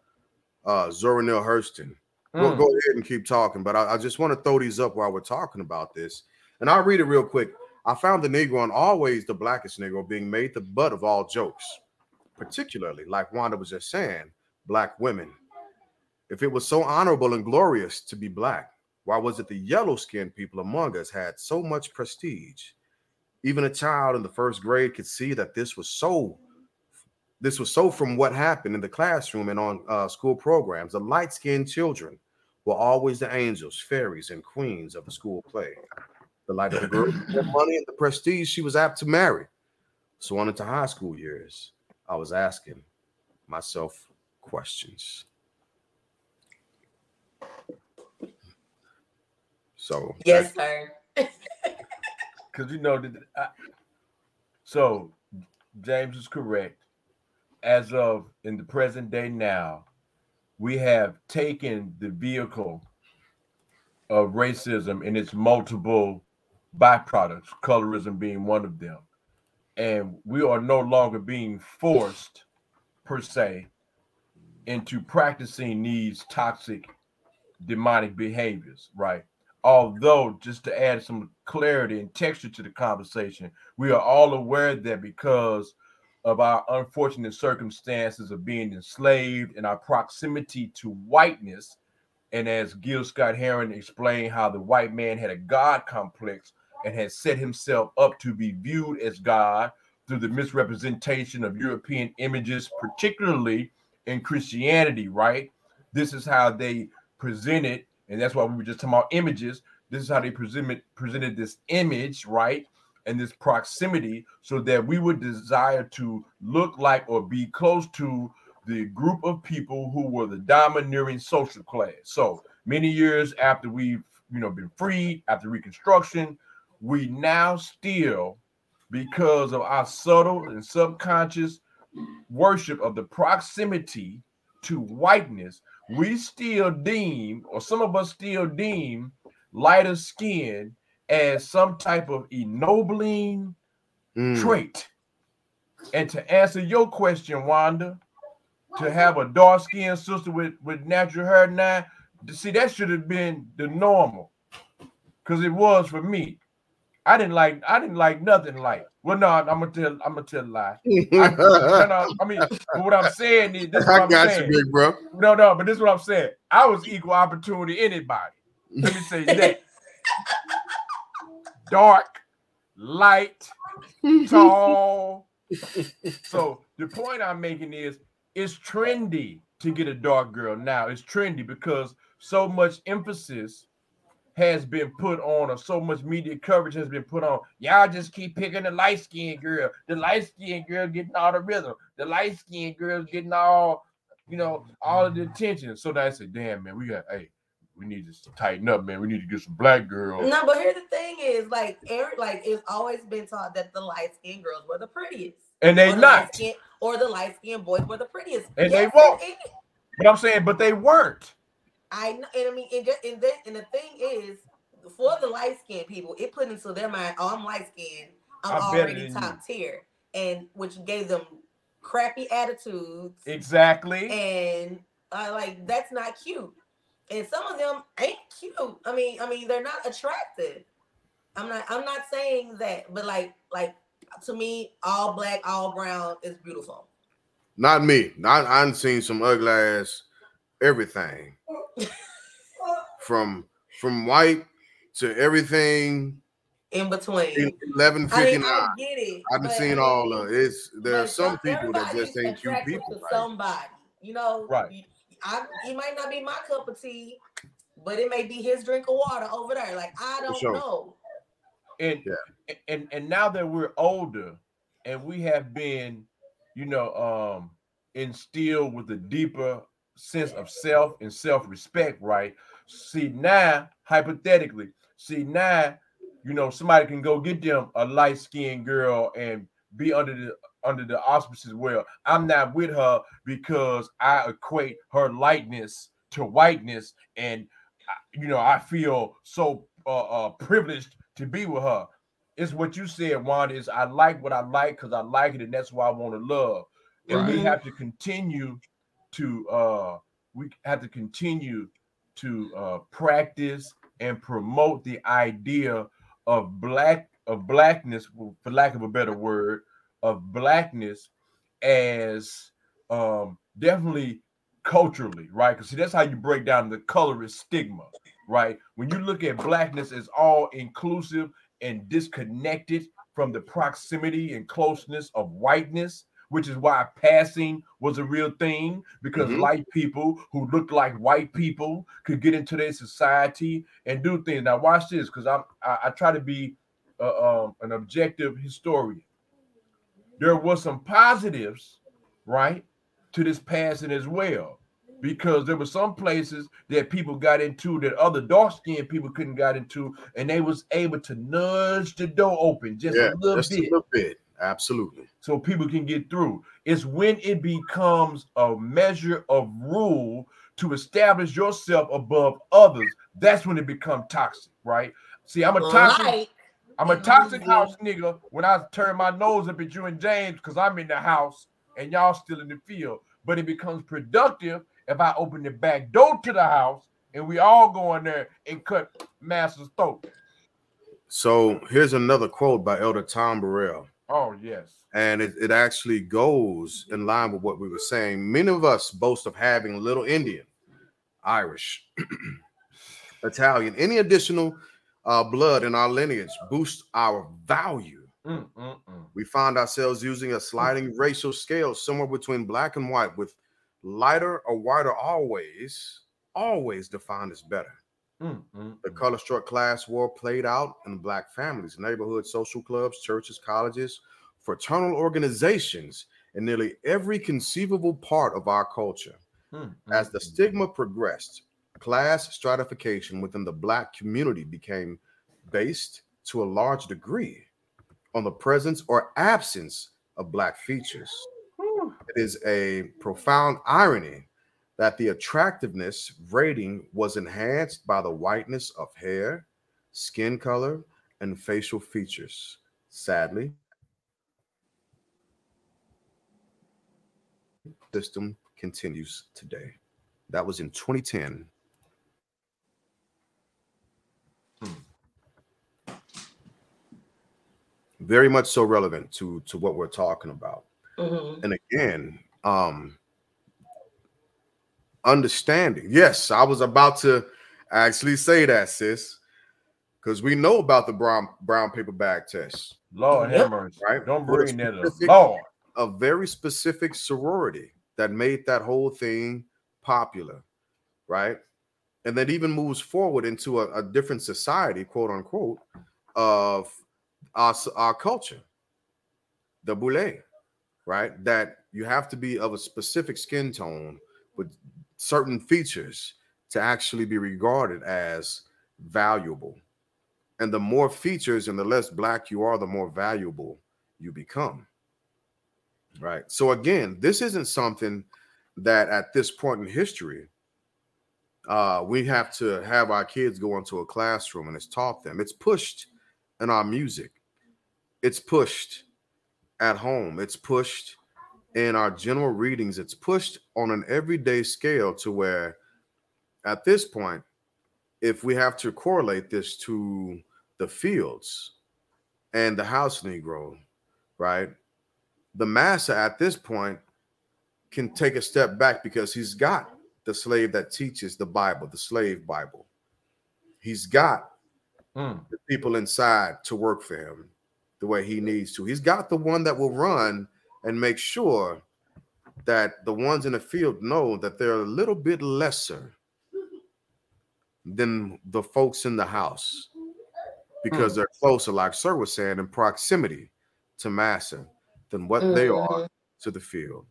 uh Zora Neale Hurston. Mm. We'll go ahead and keep talking, but I, I just want to throw these up while we're talking about this. And I'll read it real quick. I found the Negro and always the blackest Negro being made the butt of all jokes, particularly, like Wanda was just saying, black women. If it was so honorable and glorious to be black, why was it the yellow skinned people among us had so much prestige? Even a child in the first grade could see that this was so this was so from what happened in the classroom and on uh, school programs the light-skinned children were always the angels fairies and queens of the school play the light of the girl the money and the prestige she was apt to marry So on into high school years, I was asking myself questions. So Yes, sir. because you know that. I, so James is correct. As of in the present day now, we have taken the vehicle of racism and its multiple byproducts, colorism being one of them, and we are no longer being forced, per se, into practicing these toxic, demonic behaviors, right? Although just to add some clarity and texture to the conversation we are all aware that because of our unfortunate circumstances of being enslaved and our proximity to whiteness and as gil scott heron explained how the white man had a god complex and had set himself up to be viewed as god through the misrepresentation of european images particularly in christianity right? This is how they presented and that's why we were just talking about images. This is how they presented presented this image, right? And this proximity, so that we would desire to look like or be close to the group of people who were the domineering social class. So many years after we've you know been freed after Reconstruction, we now still, because of our subtle and subconscious worship of the proximity to whiteness, we still deem, or some of us still deem, lighter skin as some type of ennobling Mm. trait. And to answer your question, Wanda, to have a dark skinned sister with, with natural hair now, see that should have been the normal. Because it was for me. I didn't like I didn't like nothing like. Well, no, I'm gonna tell I'm gonna tell a lie. I, no, no, I mean, but what I'm saying is this is what I I'm got saying. you, big bro. No, no, but this is what I'm saying. I was equal opportunity anybody. Let me say that. Dark, light, tall. So the point I'm making is it's trendy to get a dark girl now. It's trendy because so much emphasis has been put on, or so much media coverage has been put on. Y'all just keep picking the light skinned girl. The light skinned girl getting all the rhythm. The light skinned girl getting all, you know, all of the attention. So I said, damn man, we got hey, we need to tighten up, man. We need to get some black girls. No, but here's the thing: is like Eric, like it's always been taught that the light skinned girls were the prettiest, And they or the not. light-skinned- or the light skinned boys were the prettiest, And they won't. But I'm saying, but they weren't. I know, and I mean, and, just, and, then, and the thing is, for the light skinned people, it put into their mind, oh, I'm light skinned, I'm, I'm already than top tier, and which gave them crappy attitudes, Exactly. and uh, like that's not cute. And some of them ain't cute. I mean, I mean, they're not attractive. I'm not. I'm not saying that, but like, like to me, all black, all brown is beautiful. Not me. Not I done seen some ugly ass everything. from from white to everything In between. eleven I fifty mean. I get it. I've been but seeing I all of it. It's there are some people that just ain't cute attracted people. To right? somebody, you know, Right. I, it might not be my cup of tea, but it may be his drink of water over there. Like I don't sure. know. and and and now that we're older and we have been you know um instilled with a deeper sense of self and self-respect right see now hypothetically see now you know somebody can go get them a light-skinned girl and be under the under the auspices well i'm not with her because i equate her lightness to whiteness and you know i feel so uh, uh privileged to be with her it's what you said, Wanda. Is I like what I like because I like it, and that's why I want to love. And we have to continue to uh we have to continue to uh practice and promote the idea of black of blackness, for lack of a better word, of blackness as um definitely culturally, right? Because see, that's how you break down the colorist stigma, right? When you look at blackness as all inclusive and disconnected from the proximity and closeness of whiteness, which is why passing was a real thing because Mhm. light people who looked like white people could get into their society and do things. Now, watch this because I'm I, I try to be uh, um, an objective historian. there was some positives, right, to this passing as well. Because there were some places that people got into that other dark skinned people couldn't got into, and they was able to nudge the door open just yeah, a little just a little bit. Absolutely. so people can get through. It's when it becomes a measure of rule to establish yourself above others. That's when it becomes toxic, right? See, I'm a toxic, Like, I'm a toxic Mhm. house nigga when I turn my nose up at you and James because I'm in the house and y'all still in the field. But it becomes productive if I open the back door to the house and we all go in there and cut master's throat. So here's another quote by Elder Tom Burrell. Oh yes. and it, it actually goes in line with what we were saying. Many of us boast of having little Indian, Irish, Italian, any additional uh, blood in our lineage boosts our value. Mm, mm, mm. We find ourselves using a sliding racial scale somewhere between black and white, with lighter or whiter always, always defined as better. Mm, mm, The mm. color struck class war played out in black families, neighborhoods, social clubs, churches, colleges, fraternal organizations, and nearly every conceivable part of our culture. Mm, As mm, the mm. stigma progressed, class stratification within the black community became based to a large degree on the presence or absence of black features. It is a profound irony that the attractiveness rating was enhanced by the whiteness of hair, skin color, and facial features. Sadly, system continues today. That was in 2010. Very much so relevant to to what we're talking about mhm. and again um understanding yes i was about to actually say that sis because we know about the brown brown paper bag test Lord Yep. have mercy. Right. Don't For a bring that up. specific- Lord. a very specific sorority that made that whole thing popular right and that even moves forward into a, a different society quote unquote of our, our culture the boule right that you have to be of a specific skin tone with certain features to actually be regarded as valuable. And the more features and the less black you are the more valuable you become. Right? So again this isn't something that at this point in history uh we have to have our kids go into a classroom and it's taught them. It's pushed in our music. It's pushed at home. It's pushed in our general readings it's pushed on an everyday scale to where at this point if we have to correlate this to the fields and the house negro right the massa at this point can take a step back because he's got the slave that teaches the bible the slave bible he's got Mm. the people inside to work for him the way he needs to. He's got the one that will run and make sure that the ones in the field know that they're a little bit lesser than the folks in the house because they're closer, like Sir was saying, in proximity to Massa than what they are Mhm. to the field.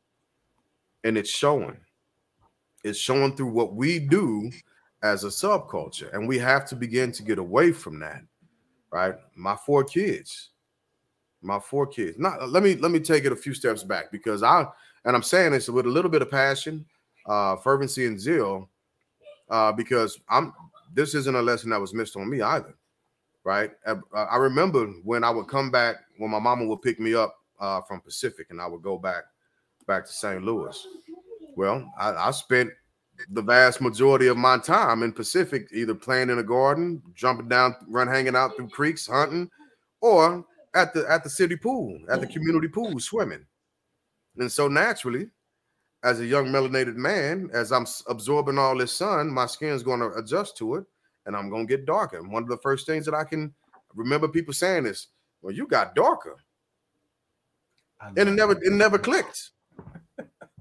And it's showing. It's showing through what we do as a subculture. And we have to begin to get away from that. Right. My four kids. My four kids. Not let me let me take it a few steps back because I and I'm saying this with a little bit of passion, uh, fervency, and zeal, uh, because I'm this isn't a lesson that was missed on me either. Right. I, I remember when I would come back when my mama would pick me up uh, from Pacific and I would go back back to St. Louis. Well, I, I spent the vast majority of my time in Pacific, either playing in a garden, jumping down, run, hanging out through creeks, hunting, or at the at the city pool, at the community pool, swimming. And so naturally, as a young melanated man, as I'm absorbing all this sun, my skin's going to adjust to it, and I'm going to get darker. And one of the first things that I can remember people saying is, "Well, you got darker," and it never it never clicked.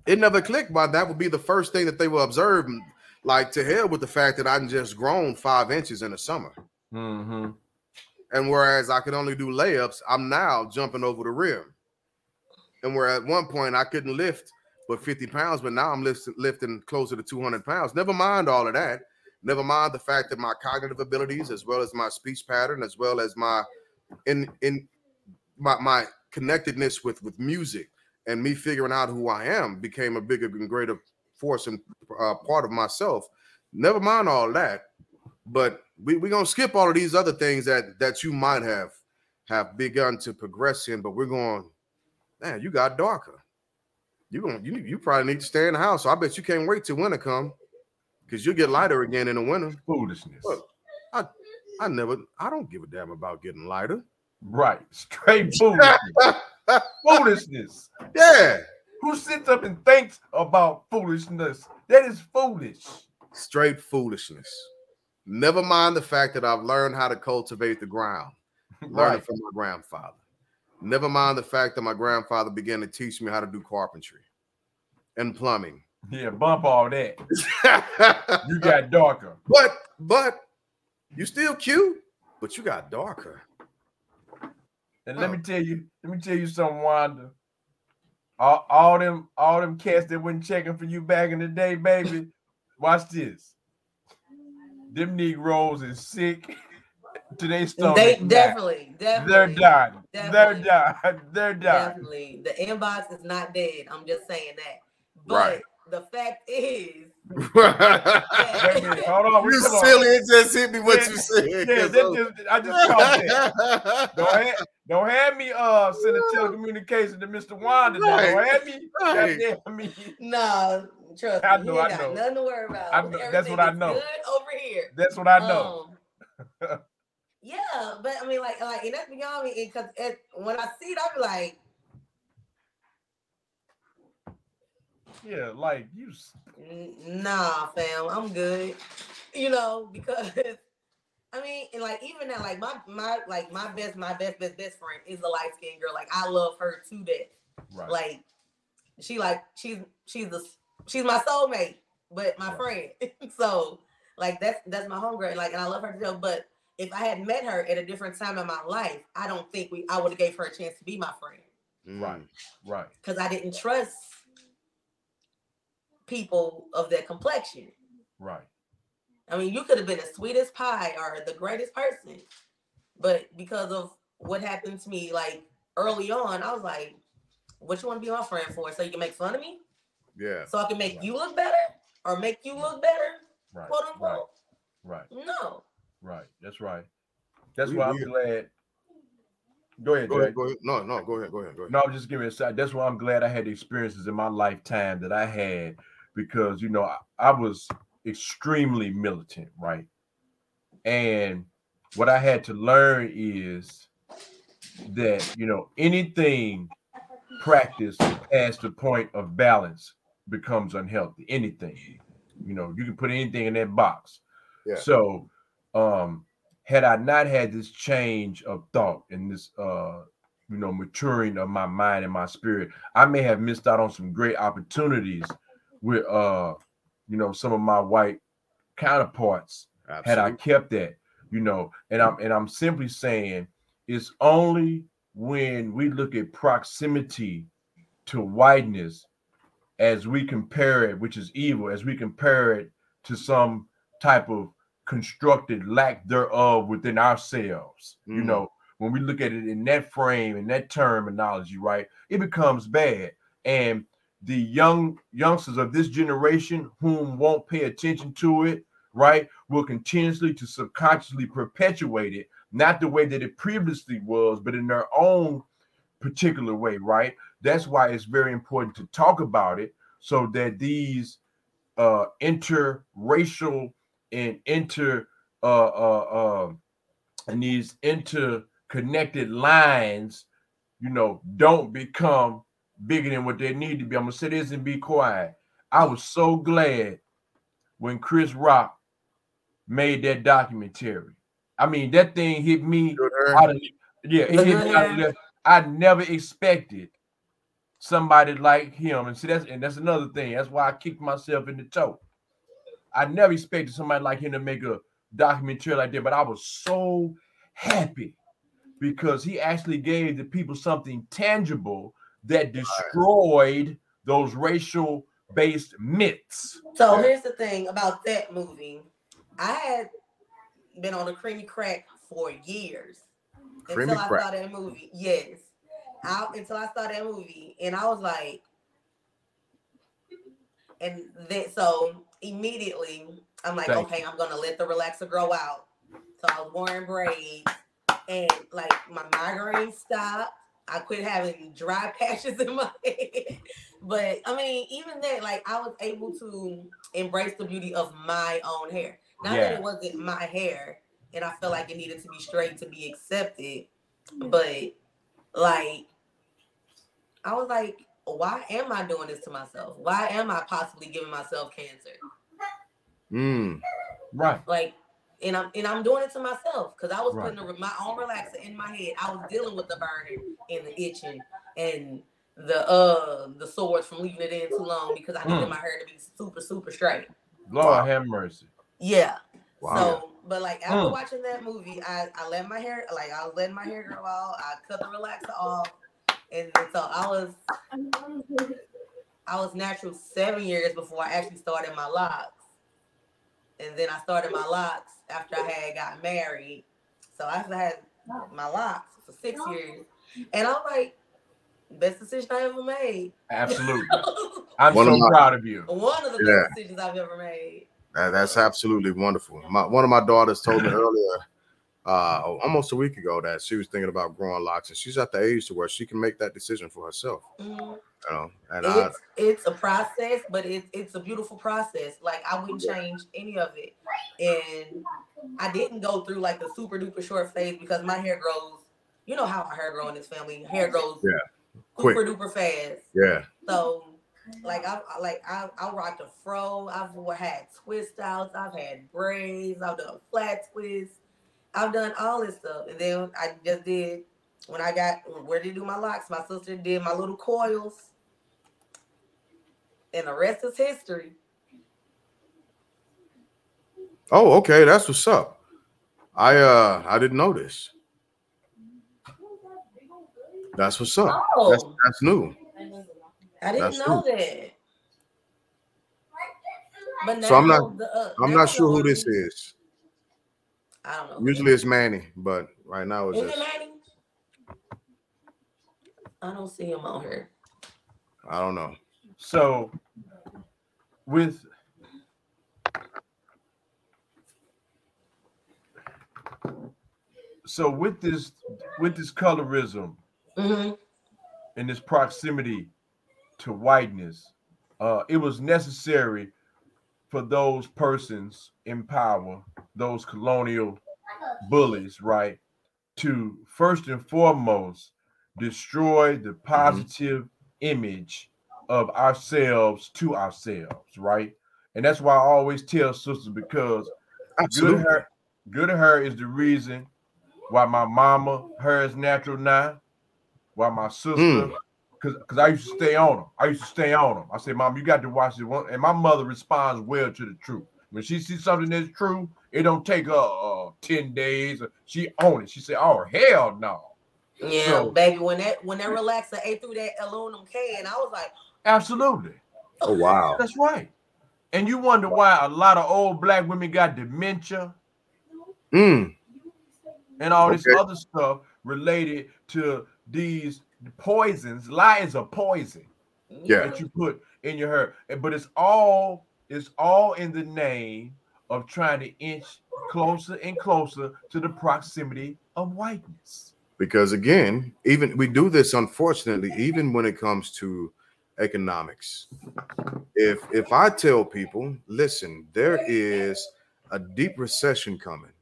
It never clicked, but that would be the first thing that they will observe. Like to hell with the fact that I'm just grown five inches in the summer, Mhm. And whereas I could only do layups, I'm now jumping over the rim. and where at one point I couldn't lift but 50 pounds, but now I'm lifting, lifting closer to 200 pounds. Never mind all of that. Never mind the fact that my cognitive abilities, as well as my speech pattern, as well as my in in my my connectedness with with music and me figuring out who I am became a bigger and greater force and uh, part of myself. Never mind all that, but we we gonna skip all of these other things that that you might have have begun to progress in. But we're going, man, you got darker. You going you you probably need to stay in the house. So I bet you can't wait till winter come because you'll get lighter again in the winter. Foolishness. Look, I I never I don't give a damn about getting lighter. Right. Straight foolishness. foolishness. Yeah. Who sits up and thinks about foolishness? That is foolish. Straight foolishness. Never mind the fact that I've learned how to cultivate the ground, learning Right. from my grandfather. Never mind the fact that my grandfather began to teach me how to do carpentry and plumbing. Yeah, bump all that. You got darker. but but you still cute, but you got darker. And let Oh. me tell you, let me tell you something, Wanda. All, all them, all them cats that wasn't checking for you back in the day, baby. Watch this. Them Negroes is sick to their stomach. They now. definitely, They're definitely. They're Definitely. dying. They're dying. definitely. The inbox is not dead. I'm just saying that. But Right. The fact is, you Wait a minute. Hold on. you hold on. silly, it just hit me what Yeah, you said. Yeah, that I'm- just, I just caught that. Don't have, don't have me uh send a telecommunication to Mr. Wanda. now. Don't have me. Right. goddamn me. no, trust me, I you know, I know. nothing to worry about. I know, that's what I know. Good over here. That's what I know. Um, yeah, but I mean, like, like, and that's beyond me because it, when I see it, I be like, yeah, like you. s- nah, fam, I'm good. You know, because I mean, and like even now, like my my like my best, my best, best, best friend is a light skinned girl. Like I love her to death. Right. Like she like she's she's the she's my soulmate, but my friend. so like that's that's my homegirl. Like and I love her to death. But if I had met her at a different time in my life, I don't think we I would have gave her a chance to be my friend mm. Right. Right. because I didn't trust people of their complexion. Right. I mean, you could have been the sweetest pie or the greatest person, but because of what happened to me, like early on, I was like, "What you want to be my friend for? So you can make fun of me? Yeah. So I can make Right. you look better or make you look better? Right. Quote Right. unquote. Right. No. Right. That's right. That's We- why I'm we- glad. Go ahead, Go Jay. ahead, go ahead. No, no, go ahead, go ahead, go ahead. No, I'm just giving a side. That's why I'm glad I had the experiences in my lifetime that I had because you know I, I was extremely militant, right? And what I had to learn is that you know anything practiced past the point of balance becomes unhealthy. Anything, you know, you can put anything in that box. Yeah. So, um, had I not had this change of thought and this uh you know, maturing of my mind and my spirit, I may have missed out on some great opportunities with uh, you know, some of my white counterparts had I kept that, you know, and I'm and I'm simply saying it's only when we look at proximity to whiteness as we compare it, which is evil, as we compare it to some type of constructed lack thereof within ourselves, you Mhm. know, when we look at it in that frame and that terminology, right, it becomes bad. And the young youngsters of this generation whom won't pay attention to it, right, will continuously to subconsciously perpetuate it, not the way that it previously was, but in their own particular way, right? That's why it's very important to talk about it so that these uh interracial and inter uh uh uh and these interconnected lines, you know, don't become bigger than what they need to be. I'm gonna say this and be quiet. I was so glad when Chris Rock made that documentary. I mean, that thing hit me out of yeah, it hit me out of hair. left. I never expected somebody like him. And see, that's and that's another thing. That's why I kicked myself in the toe. I never expected somebody like him to make a documentary like that, but I was so happy because he actually gave the people something tangible that destroyed those racial based myths. So here's the thing about that movie. I had been on a creamy crack for years Creamy until I saw that movie. Yes, I, until I saw that movie, and I was like, and then so immediately I'm like, Thank okay, I'm gonna let the relaxer grow out. So I was wearing braids, and like my migraine stopped. I quit having dry patches in my head. But I mean, even that, like I was able to embrace the beauty of my own hair. Not that it wasn't my hair, and I felt like it needed to be straight to be accepted. But like, I was like, why am I doing this to myself? Why am I possibly giving myself cancer? Mm. Right. Like, and I'm and I'm doing it to myself because I was Right. putting a, my own relaxer in my head. I was dealing with the burning and the itching and the uh the sores from leaving it in too long because I needed Mm. my hair to be super super straight. Lord Wow. have mercy. Yeah. Wow. So, but like after Mm. watching that movie, I I let my hair like I was letting my hair grow out. I cut the relaxer off, and so I was I was natural seven years before I actually started my locks, and then I started my locks after I had got married. So I had my locks for six years, and I'm like, best decision I ever made. Absolutely. I'm One of so my- proud of you. One of the Yeah. best decisions I've ever made. That- that's absolutely wonderful. My, one of my daughters told me earlier, uh, almost a week ago, that she was thinking about growing locks, and she's at the age to where she can make that decision for herself. Mhm. You know, and I, it's it's a process, but it's it's a beautiful process. Like I wouldn't change any of it, and I didn't go through like the super duper short phase because my hair grows. You know how our hair grow in this family. Hair grows Yeah, quick. super duper fast. yeah, So like I- like I I rocked a fro. I've had twist outs. I've had braids. I've done flat twists. I've done all this stuff, and then I just did when I got where to do my locks. My sister did my little coils, and the rest is history. Oh, okay, that's what's up. I uh I didn't know this. That's what's up. Oh, That's that's new. I didn't that's know that. But So I'm not- the, uh, I'm not sure who this is. I don't know. Usually it's Manny, but right now it's just Manny? I don't see him on here. I don't know. So with so with this with this colorism hmm and this proximity to whiteness, uh, it was necessary for those persons in power, those colonial bullies, right, to first and foremost destroy the positive image of ourselves to ourselves, right? And that's why I always tell sisters because good hair, good hair is the reason why my mama hair is natural now, why my sister, Mm. because because I used to stay on them. I used to stay on them. I said, Mom, you got to watch this one. And my mother responds well to the truth. When she sees something that's true, it don't take her uh, 10 days. She own it. She said, Oh, hell no. Yeah, So- baby. When that when that relaxer ate through that aluminum can, I was like, Absolutely. Oh wow. That's right. And you wonder why a lot of old black women got dementia Mm. and all this other stuff related to these poisons. Lye is a poison Yeah. that you put in your hair, but it's all it's all in the name of trying to inch closer and closer to the proximity of whiteness. Because again even we do this unfortunately even when it comes to economics. If if i tell people listen there is a deep recession coming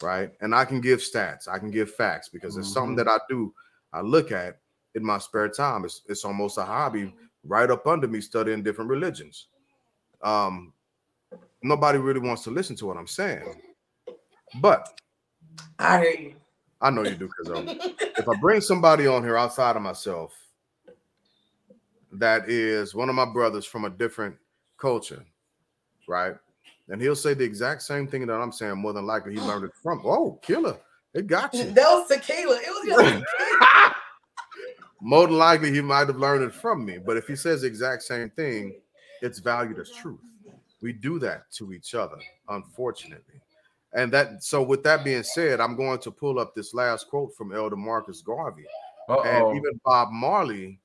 right and i can give stats i can give facts because it's something that i do i look at in my spare time it's, it's almost a hobby right up under me studying different religions. Um nobody really wants to listen to what i'm saying but I hear you. I know you do because um, if I bring somebody on here outside of myself that is one of my brothers from a different culture, right? And he'll say the exact same thing that I'm saying. More than likely, he learned it from. Oh, killer! It got you. that was tequila. It was just tequila. more than likely he might have learned it from me. But if he says the exact same thing, it's valued as truth. We do that to each other, unfortunately. And that so with that being said, I'm going to pull up this last quote from Elder Marcus Garvey. Uh-oh. And even Bob Marley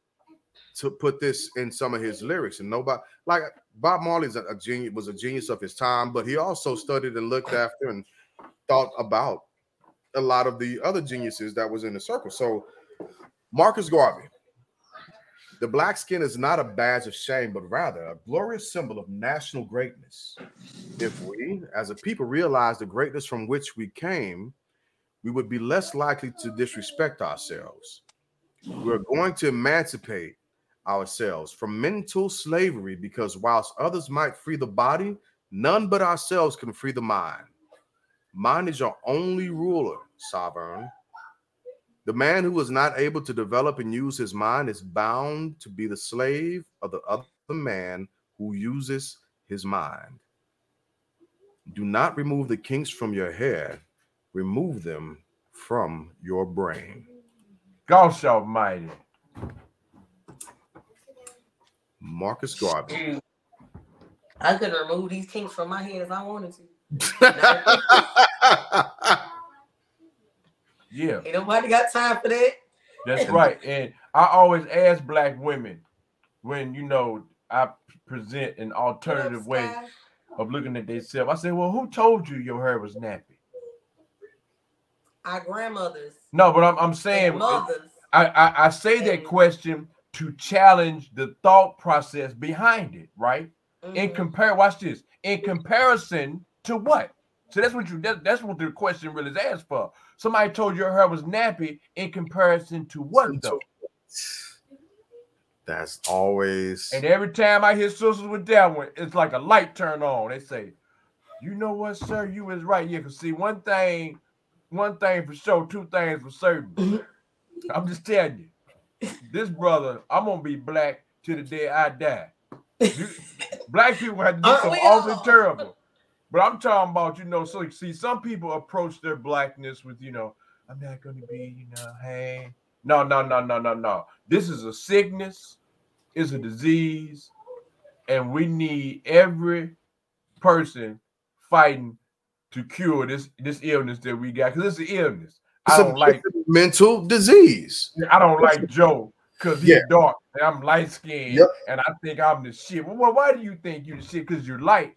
to put this in some of his lyrics. And nobody like Bob Marley's a, a genius was a genius of his time, but he also studied and looked after and thought about a lot of the other geniuses that was in the circle. So Marcus Garvey, the black skin is not a badge of shame, but rather a glorious symbol of national greatness. If we, as a people, realize the greatness from which we came, we would be less likely to disrespect ourselves. We're going to emancipate ourselves from mental slavery because whilst others might free the body, none but ourselves can free the mind. Mind is your only ruler, sovereign. The man who is not able to develop and use his mind is bound to be the slave of the other man who uses his mind. Do not remove the kinks from your hair, remove them from your brain. Gosh almighty. Marcus Garvey. I could remove these kinks from my head if I wanted to. Yeah, Ain't nobody got time for that. that's right. And I always ask black women when you know I present an alternative up, way of looking at themselves. I say, Well, who told you your hair was nappy? Our grandmothers, No, but I'm, I'm saying mothers. I, I, I say that question to challenge the thought process behind it, right? In Mhm. compare, watch this. In comparison to what? So that's what you that, that's what the question really is asked for. Somebody told you your hair was nappy in comparison to what though? That's always And every time I hear sisters with that one, it's like a light turn on. They say, "You know what, sir? You was right." Yeah, cause see, one thing, one thing for sure, two things for certain. I'm just telling you, this brother, I'm gonna be black till the day I die. You- black people have to do Aren't some we awfully terrible. But I'm talking about, you know, so see, some people approach their blackness with, you know, I'm not gonna be, you know, hey. No, no, no, no, no, no. This is a sickness, it's a disease, and we need every person fighting to cure this this illness that we got because it's an illness. I don't like mental disease. I don't like Joe because he's Yeah. dark and I'm light skinned Yep. and I think I'm the shit. Well, why- why do you think you're the shit? Because you're light.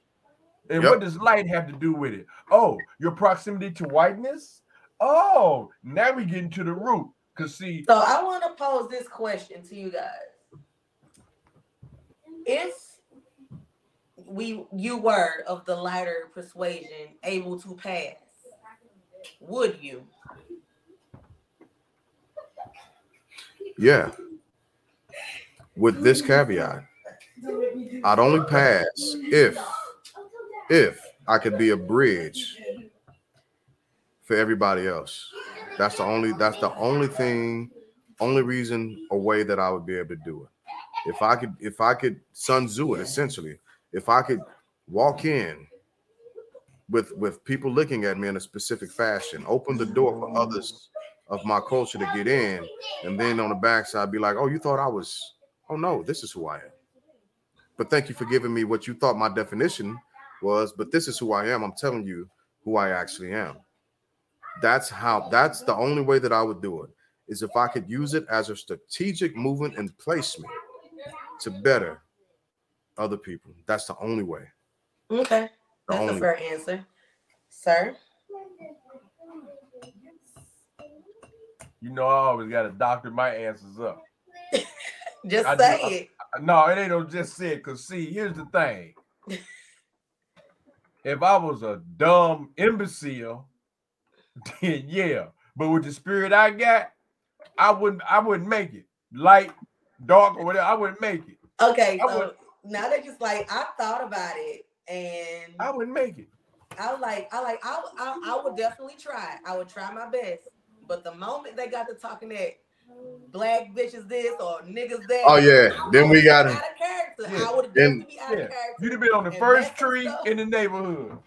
And Yep. what does light have to do with it? Oh, your proximity to whiteness? Oh, now we get into the root. Because see, So I want to pose this question to you guys. If we you were of the lighter persuasion able to pass, would you? Yeah. With this caveat, I'd only pass if if I could be a bridge for everybody else. That's the only that's the only thing, only reason or way that I would be able to do it. If I could, if I could Sun Tzu it essentially, if I could walk in with with people looking at me in a specific fashion, open the door for others of my culture to get in, and then on the backside be like, "Oh, you thought I was? Oh no, this is who I am." But thank you for giving me what you thought my definition was. But this is who I am. I'm telling you who I actually am. That's how. That's the only way that I would do it. Is if I could use it as a strategic movement and placement to better other people. That's the only way. Okay, The that's a only fair answer, sir. you know, I always got to doctor my answers up. Just I do- say it. No, it ain't no just say it. Because see, here's the thing. if I was a dumb imbecile, then yeah. But with the spirit I got, I wouldn't I wouldn't make it. Light, dark, or whatever, I wouldn't make it. Okay, I so would- now that just like I thought about it, and I wouldn't make it. I was like, I like, I, I, I would definitely try. I would try my best. But the moment they got to talking that black bitches this or niggas that, Oh yeah. I Then we got been it. out of character. Yeah. I would have Then- be out Yeah. of character. You'd have been on the first tree stuff. in the neighborhood.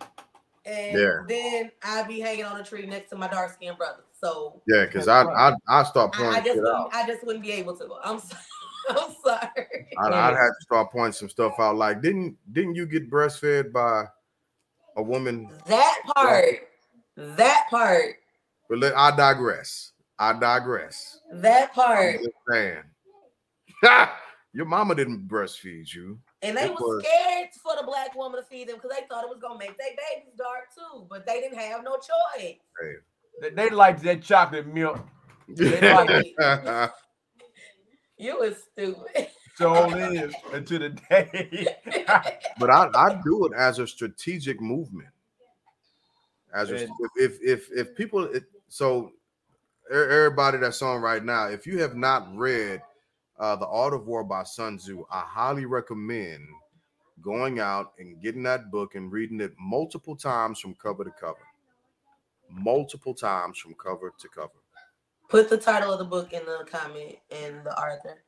And Yeah. then I'd be hanging on a tree next to my dark skinned brother. So Yeah, because I, right. I I start pointing I just shit out. wouldn't, I just wouldn't be able to. I'm so, I'm sorry. I'd, I'd have to start pointing some stuff out. Like, didn't didn't you get breastfed by a woman? That part, that part, But let, I digress. I digress. that part. just saying. Your mama didn't breastfeed you. And they It was, was- scared for the black woman to feed them because they thought it was gonna make their babies dark too, but they didn't have no choice. They, they liked that chocolate milk. You was stupid. So it is until the day. but I, I do it as a strategic movement. As a, if if if people it, so everybody that's on right now, if you have not read uh, the Art of War by Sun Tzu, I highly recommend going out and getting that book and reading it multiple times from cover to cover, multiple times from cover to cover. Put the title of the book in the comment and the author.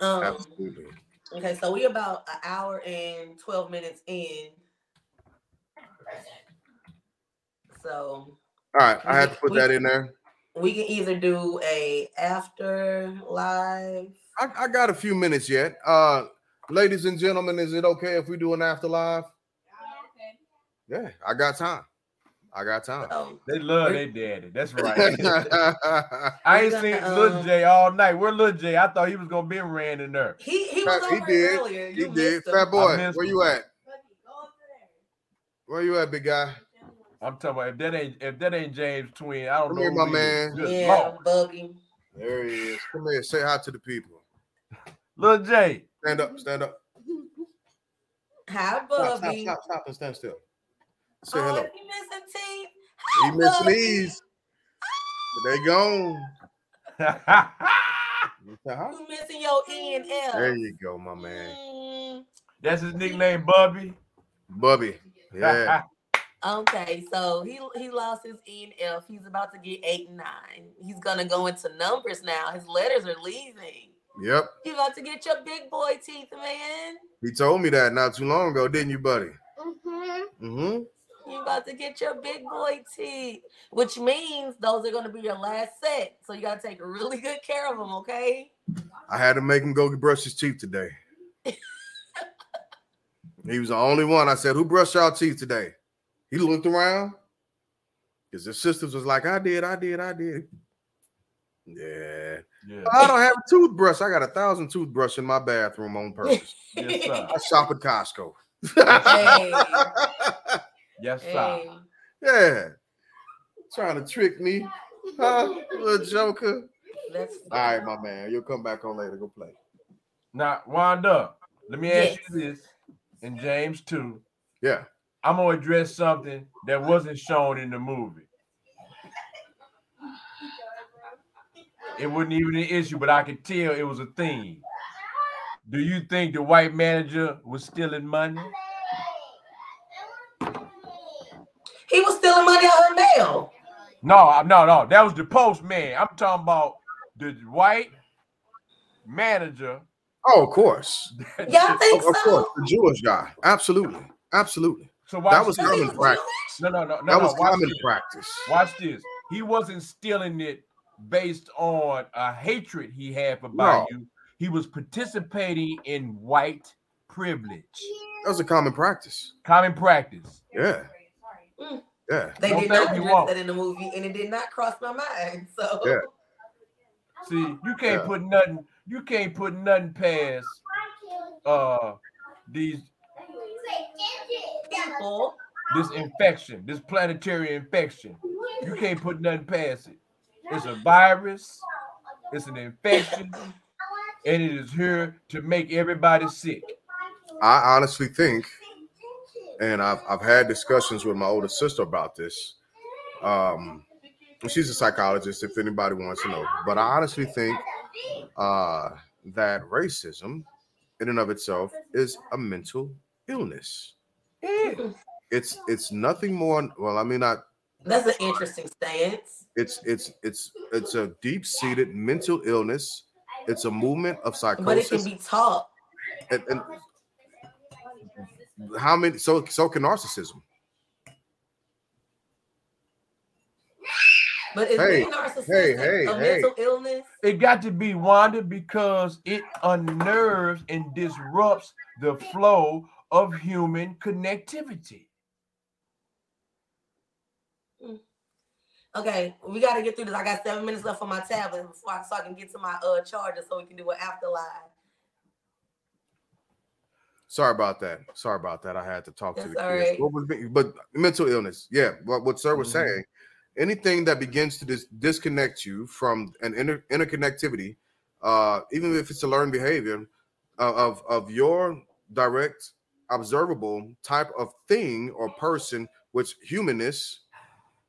Um Absolutely. okay, so we're about an hour and 12 minutes in. So All right, I had to put We- that in there. We can either do a after live. I, I got a few minutes yet. Uh, ladies and gentlemen, is it okay if we do an after live? Yeah, I got time. I got time. So they love their daddy. That's right. I I ain't We're seen gonna, Lil um, J all night. Where Lil J? I thought he was gonna be ran in there. he he Fat- was he over did. here earlier. he did. him. Fat boy, where him. you at? Where you at, big guy? I'm talking about if that ain't if that ain't James Twin, I don't Come know. here, my man. Good Yeah, Lord. Bubby. There he is. Come here. Say hi to the people. Lil J. Stand up. Stand up. Hi, Stop, stop, Bubby. stop, stop, and stand still. Say Oh, hello. you missing teeth? He Hi, missing Bubby. these. They gone. You say hi? You missing your E and F. There you go, my man. Mm, his nickname, Bubby. Bubby. Yeah. Okay, so he he lost his E and F. He's about to get eight and nine. He's gonna go into numbers now. His letters are leaving. yep. You about to get your big boy teeth, man. He told me that not too long ago, didn't you, buddy? Mm-hmm. Mm-hmm. You about to get your big boy teeth, which means those are gonna be your last set. So you gotta take really good care of them, okay? I had to make him go brush his teeth today. he was the only one. I said, "Who brushed y'all teeth today?" He looked around because his sisters was like, "I did, I did, I did." Yeah, Yeah. I don't have a toothbrush. I got a thousand toothbrush in my bathroom on purpose. Yes, sir. I shop at Costco. Hey. Yes, sir. Hey. yeah, trying to trick me, huh, little joker. That's All right, my man, you'll come back on later. Go play. Now, Wanda, let me ask Yes. you this, and James too. Yeah, I'm gonna address something that wasn't shown in the movie. It wasn't even an issue, but I could tell it was a theme. Do you think the white manager was stealing money? He was stealing money out of mail. No, no, no. That was the postman. I'm talking about the white manager. oh, of course, Y'all think of, of course, the Jewish guy. Absolutely, absolutely. So watch That was this. Common practice. No, no, no, no. That no, was watch common this. practice. Watch this. He wasn't stealing it based on a hatred he had for Bayou. He was participating in white privilege, That was a common practice. common practice. Yeah, Mm. yeah. They Don't did not you address that in the movie, and it did not cross my mind. So Yeah. See, you can't Yeah. put nothing. You can't put nothing past uh these people, this infection, this planetary infection. You can't put nothing past it. It's a virus. It's an infection, and it is here to make everybody sick. I honestly think, and I've I've had discussions with my older sister about this. Um, she's a psychologist. If anybody wants to know, but I honestly think uh, that racism, in and of itself, is a mental illness. Mm. It's it's nothing more. Well, I mean, not that's an interesting stance. it's it's it's it's a deep-seated mental illness. It's a movement of psychosis. But it can be taught. and, and how many? So so can narcissism. But is Hey, being hey, hey, a hey. mental illness? It got to be Wanda because it unnerves and disrupts the flow of human connectivity. Okay, we got to get through this. I got seven minutes left on my tablet before I, so I can get to my uh charger so we can do an afterlife. Sorry about that. Sorry about that. I had to talk to the kids. right. What was but mental illness? Yeah. What what sir was Mhm. saying? Anything that begins to dis- disconnect you from an inter- interconnectivity, uh, even if it's a learned behavior uh, of of your direct observable type of thing or person, which humanness,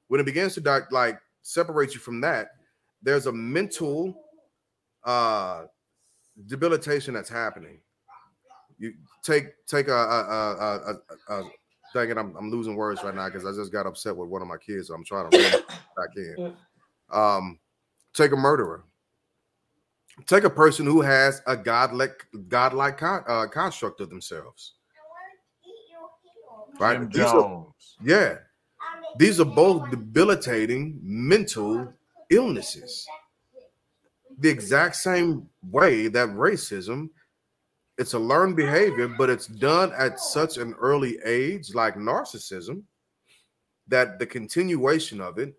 when it begins to di- like separate you from that, there's a mental uh debilitation that's happening. You take take a a a, a, a, a dang it, I'm, I'm losing words right now because I just got upset with one of my kids. So I'm trying to back in. Um, take a murderer. Take a person who has a godlike godlike con, uh, construct of themselves. Right? Jim These are- Jones. yeah, these are both debilitating mental illnesses. The exact same way that racism, it's a learned behavior, but it's done at such an early age, like narcissism, that the continuation of it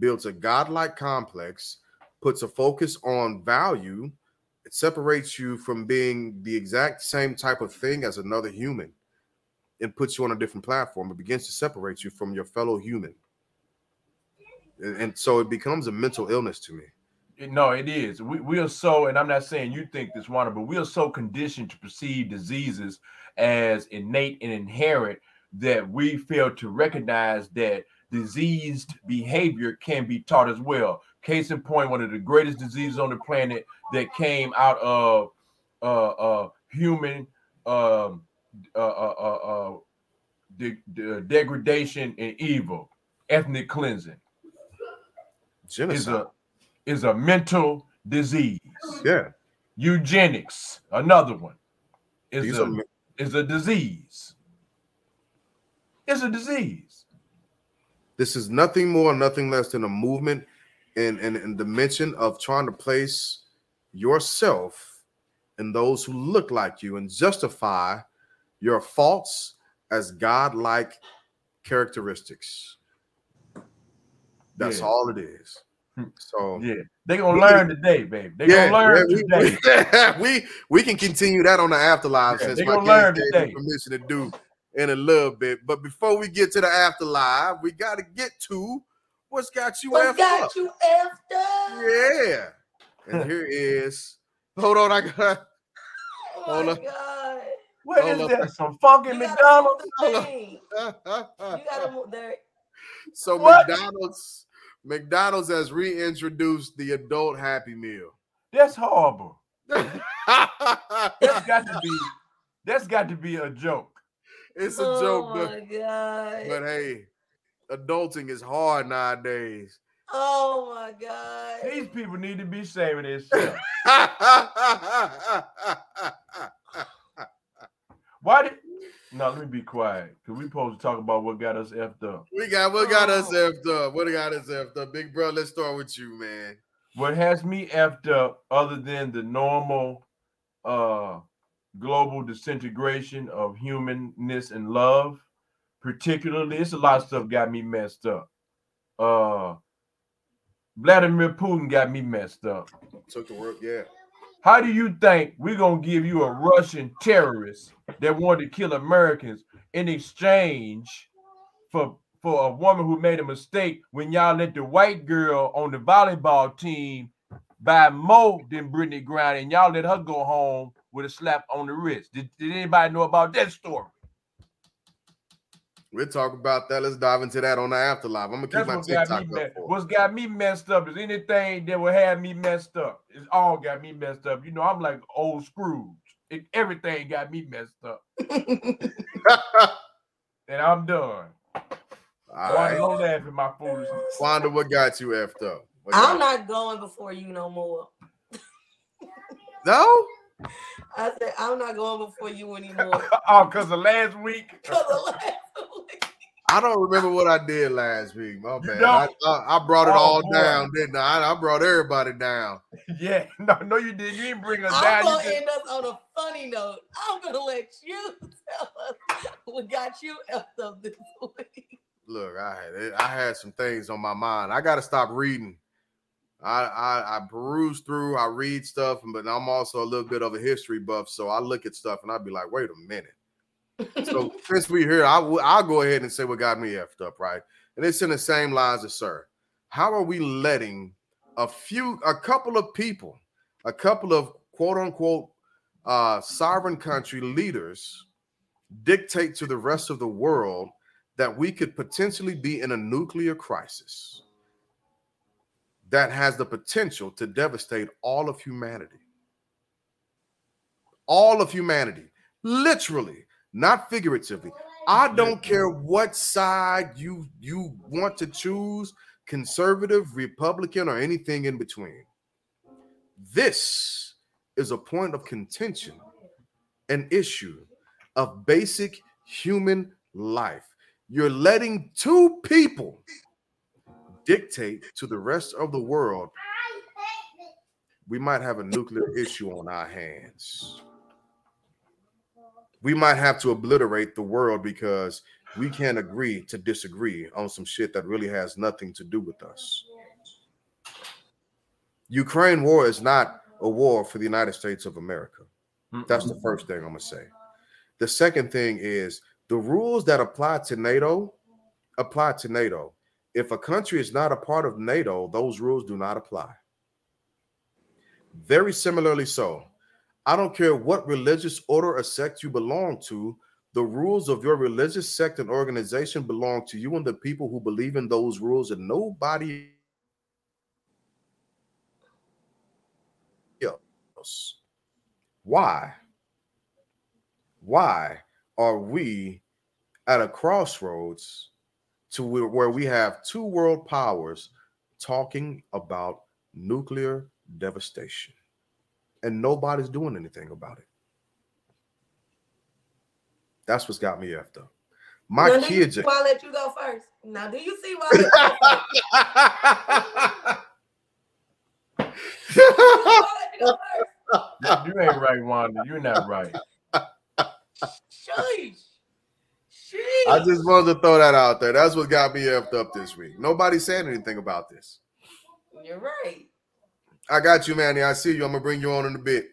builds a godlike complex, puts a focus on value, it separates you from being the exact same type of thing as another human and puts you on a different platform. It begins to separate you from your fellow human. And, and so it becomes a mental illness to me. No, it is. We, we are so, and I'm not saying you think this, Wanda, but we are so conditioned to perceive diseases as innate and inherent that we fail to recognize that diseased behavior can be taught as well. Case in point, one of the greatest diseases on the planet that came out of uh, uh, human um, uh, uh, uh, uh, de- de- degradation and evil, ethnic cleansing, Genocide. is a is a mental disease. yeah. Eugenics, another one, is These a, are, is a disease. It's a disease. this is nothing more, nothing less than a movement and and and dimension of trying to place yourself and those who look like you and justify your faults as godlike characteristics. That's Yeah. all it is. Hmm. So Yeah, they're gonna We- learn today, baby. They yeah, gonna learn yeah, we, today. we, we we can continue that on the afterlife Yeah, since they my gonna learn kids today. permission to do in a little bit. But before we get to the afterlife, we got to get to what's got you What effed got up. you effed up? Yeah, and here is. Hold on, I got. Oh Hold my up. God. What Hold is that? Some funky You gotta McDonald's? move Hold the up. thing. You gotta move there. so What? McDonald's, McDonald's has reintroduced the adult Happy Meal. That's horrible. That's got to be. That's got to be a joke. It's a oh joke, but my god. But hey, adulting is hard nowadays. oh my god. These people need to be saving themselves. Why did? No, let me be quiet. Cause we supposed to talk about what got us effed up. we got what got us Oh. effed up. What got us effed up? Big bro, let's start with you, man. What has me effed up, other than the normal uh global disintegration of humanness and love, particularly, it's a lot of stuff got me messed up. Uh Vladimir Putin got me messed up. Took the word, yeah. How do you think we're gonna give you a Russian terrorist that wanted to kill Americans in exchange for for a woman who made a mistake when y'all let the white girl on the volleyball team buy more than Brittney Griner and y'all let her go home with a slap on the wrist? Did, did anybody know about that story? We'll talk about that. Let's dive into that on the afterlife. I'm gonna keep That's my what TikTok me up for. what's got me messed up is anything that will have me messed up. It's all got me messed up. You know, I'm like old Scrooge. It, everything got me messed up. And I'm done. All Why right. don't laugh at my foolishness? Wanda, what got you effed up? What I'm got- not going before you no more. No? I said I'm not going before you anymore. oh, because of last week. 'Cause of last week. I don't remember what I did last week. My bad. I. I, I brought it Oh, all boy. down, didn't I? I brought everybody down. Yeah, no, no, you didn't. You didn't bring us I'm down. You gonna just- end us on a funny note. I'm gonna let you tell us what got you effed up this week. Look, I had I had some things on my mind. I got to stop reading. I, I I peruse through. I read stuff, but I'm also a little bit of a history buff, so I look at stuff and I'd be like, wait a minute. So since we're here, I will I'll go ahead and say what got me effed up, right? And it's in the same lines as sir. How are we letting a few, a couple of people, a couple of quote unquote uh, sovereign country leaders dictate to the rest of the world that we could potentially be in a nuclear crisis that has the potential to devastate all of humanity? All of humanity, literally, not figuratively. I don't care what side you you want to choose, conservative, Republican, or anything in between. This is a point of contention, an issue of basic human life. You're letting two people dictate to the rest of the world. We might have a nuclear issue on our hands. We might have to obliterate the world because we can't agree to disagree on some shit that really has nothing to do with us. Ukraine war is not a war for the United States of America. That's the first thing I'm gonna say. The second thing is the rules that apply to NATO apply to NATO. If a country is not a part of NATO, those rules do not apply. Very similarly, so I don't care what religious order or sect you belong to, the rules of your religious sect and organization belong to you and the people who believe in those rules, and nobody else. Why? Why are we at a crossroads to where, where we have two world powers talking about nuclear devastation and nobody's doing anything about it? That's what's got me effed up. My now, do you kids see are. why I let you go first? Now, do you see why you go first? Why I let you go first? You you ain't right, Wanda. You're not right. Sheesh. I just wanted to throw that out there. That's what got me effed up this week. Nobody said anything about this. You're right. I got you, Manny. I see you. I'm gonna bring you on in a bit.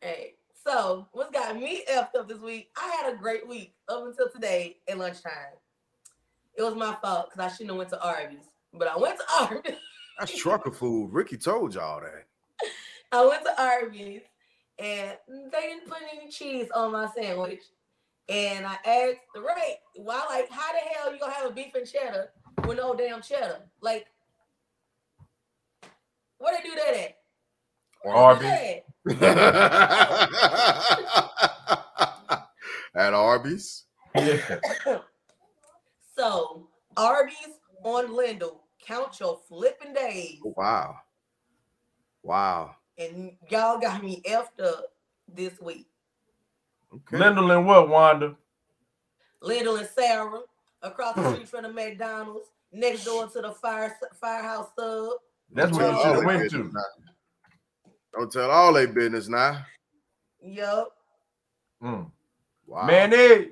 Hey, so what's got me effed up this week? I had a great week up until today at lunchtime. It was my fault because I shouldn't have went to Arby's, but I went to Arby's. That's trucker food. Ricky told y'all that. I went to Arby's and they didn't put any cheese on my sandwich. And I asked, the right, why like how the hell you gonna have a beef and cheddar with no damn cheddar? Like where they do that at? Arby's. that At Arby's. Yeah. so Arby's on Lindell, count your flipping days. Oh, wow. Wow. And y'all got me effed up this week. Okay. Lindell and what, Wanda? Lindell and Sarah across the street from the McDonald's, next door to the fire firehouse sub. That's Don't what you should have went to. now. Don't tell all they business now. Yup. Mm. Wow. Manny.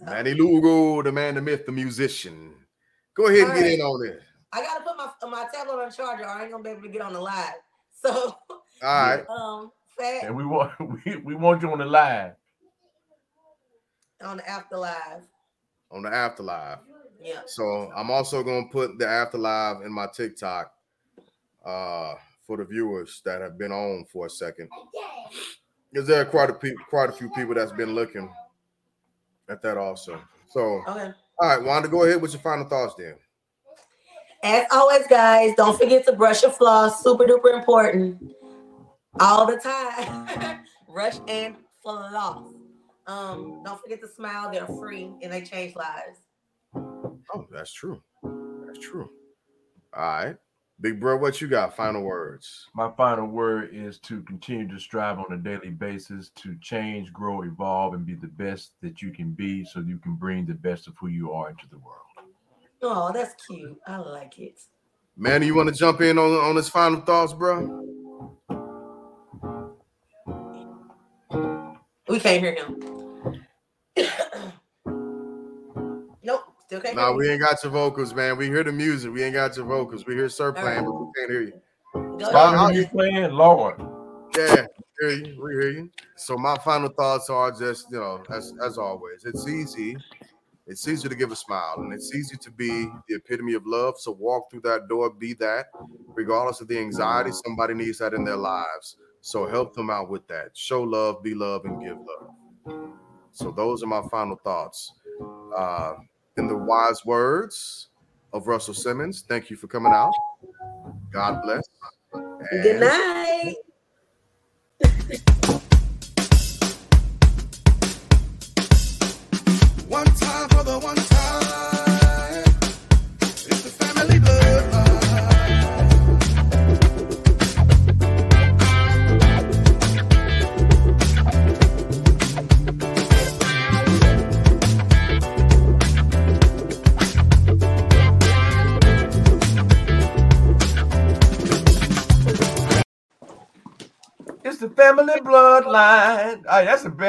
Manny Lugo, the man, the myth, the musician. Go ahead and get Alright. in on this. I gotta put my my tablet on charger. Or I ain't gonna be able to get on the live. So All right. um, fat And we want we, we want you on the live. on the afterlife. On the afterlife. Yeah. So I'm also gonna put the afterlife in my TikTok uh for the viewers that have been on for a second. Because there are quite a pe- quite a few people that's been looking at that also. So Okay. all right, Wanda, go ahead with your final thoughts then. As always, guys, don't forget to brush your floss. Super duper important. All the time. Rush and floss. Um, don't forget to smile. They're free and they change lives. Oh, that's true. That's true. All right. Big bro, what you got? Final words. My final word is to continue to strive on a daily basis to change, grow, evolve, and be the best that you can be so you can bring the best of who you are into the world. Oh, that's cute. I like it. Manny, you want to jump in on, on his final thoughts, bro? We can't hear him. nope, still can't No, hear we ain't got your vocals, man. We hear the music. We ain't got your vocals. We hear Sir playing, but we can't hear you. you. Go Wow. you playing? Lord. Yeah, hear you. We hear you. So my final thoughts are just, you know, as as always, it's easy. It's easy to give a smile, and it's easy to be the epitome of love. So walk through that door, be that, regardless of the anxiety. Somebody needs that in their lives. So help them out with that. Show love, be love, and give love. So those are my final thoughts. Uh, in the wise words of Russell Simmons, thank you for coming out. God bless. Good night. One time for the one time. The family bloodline. Ah, that's the best.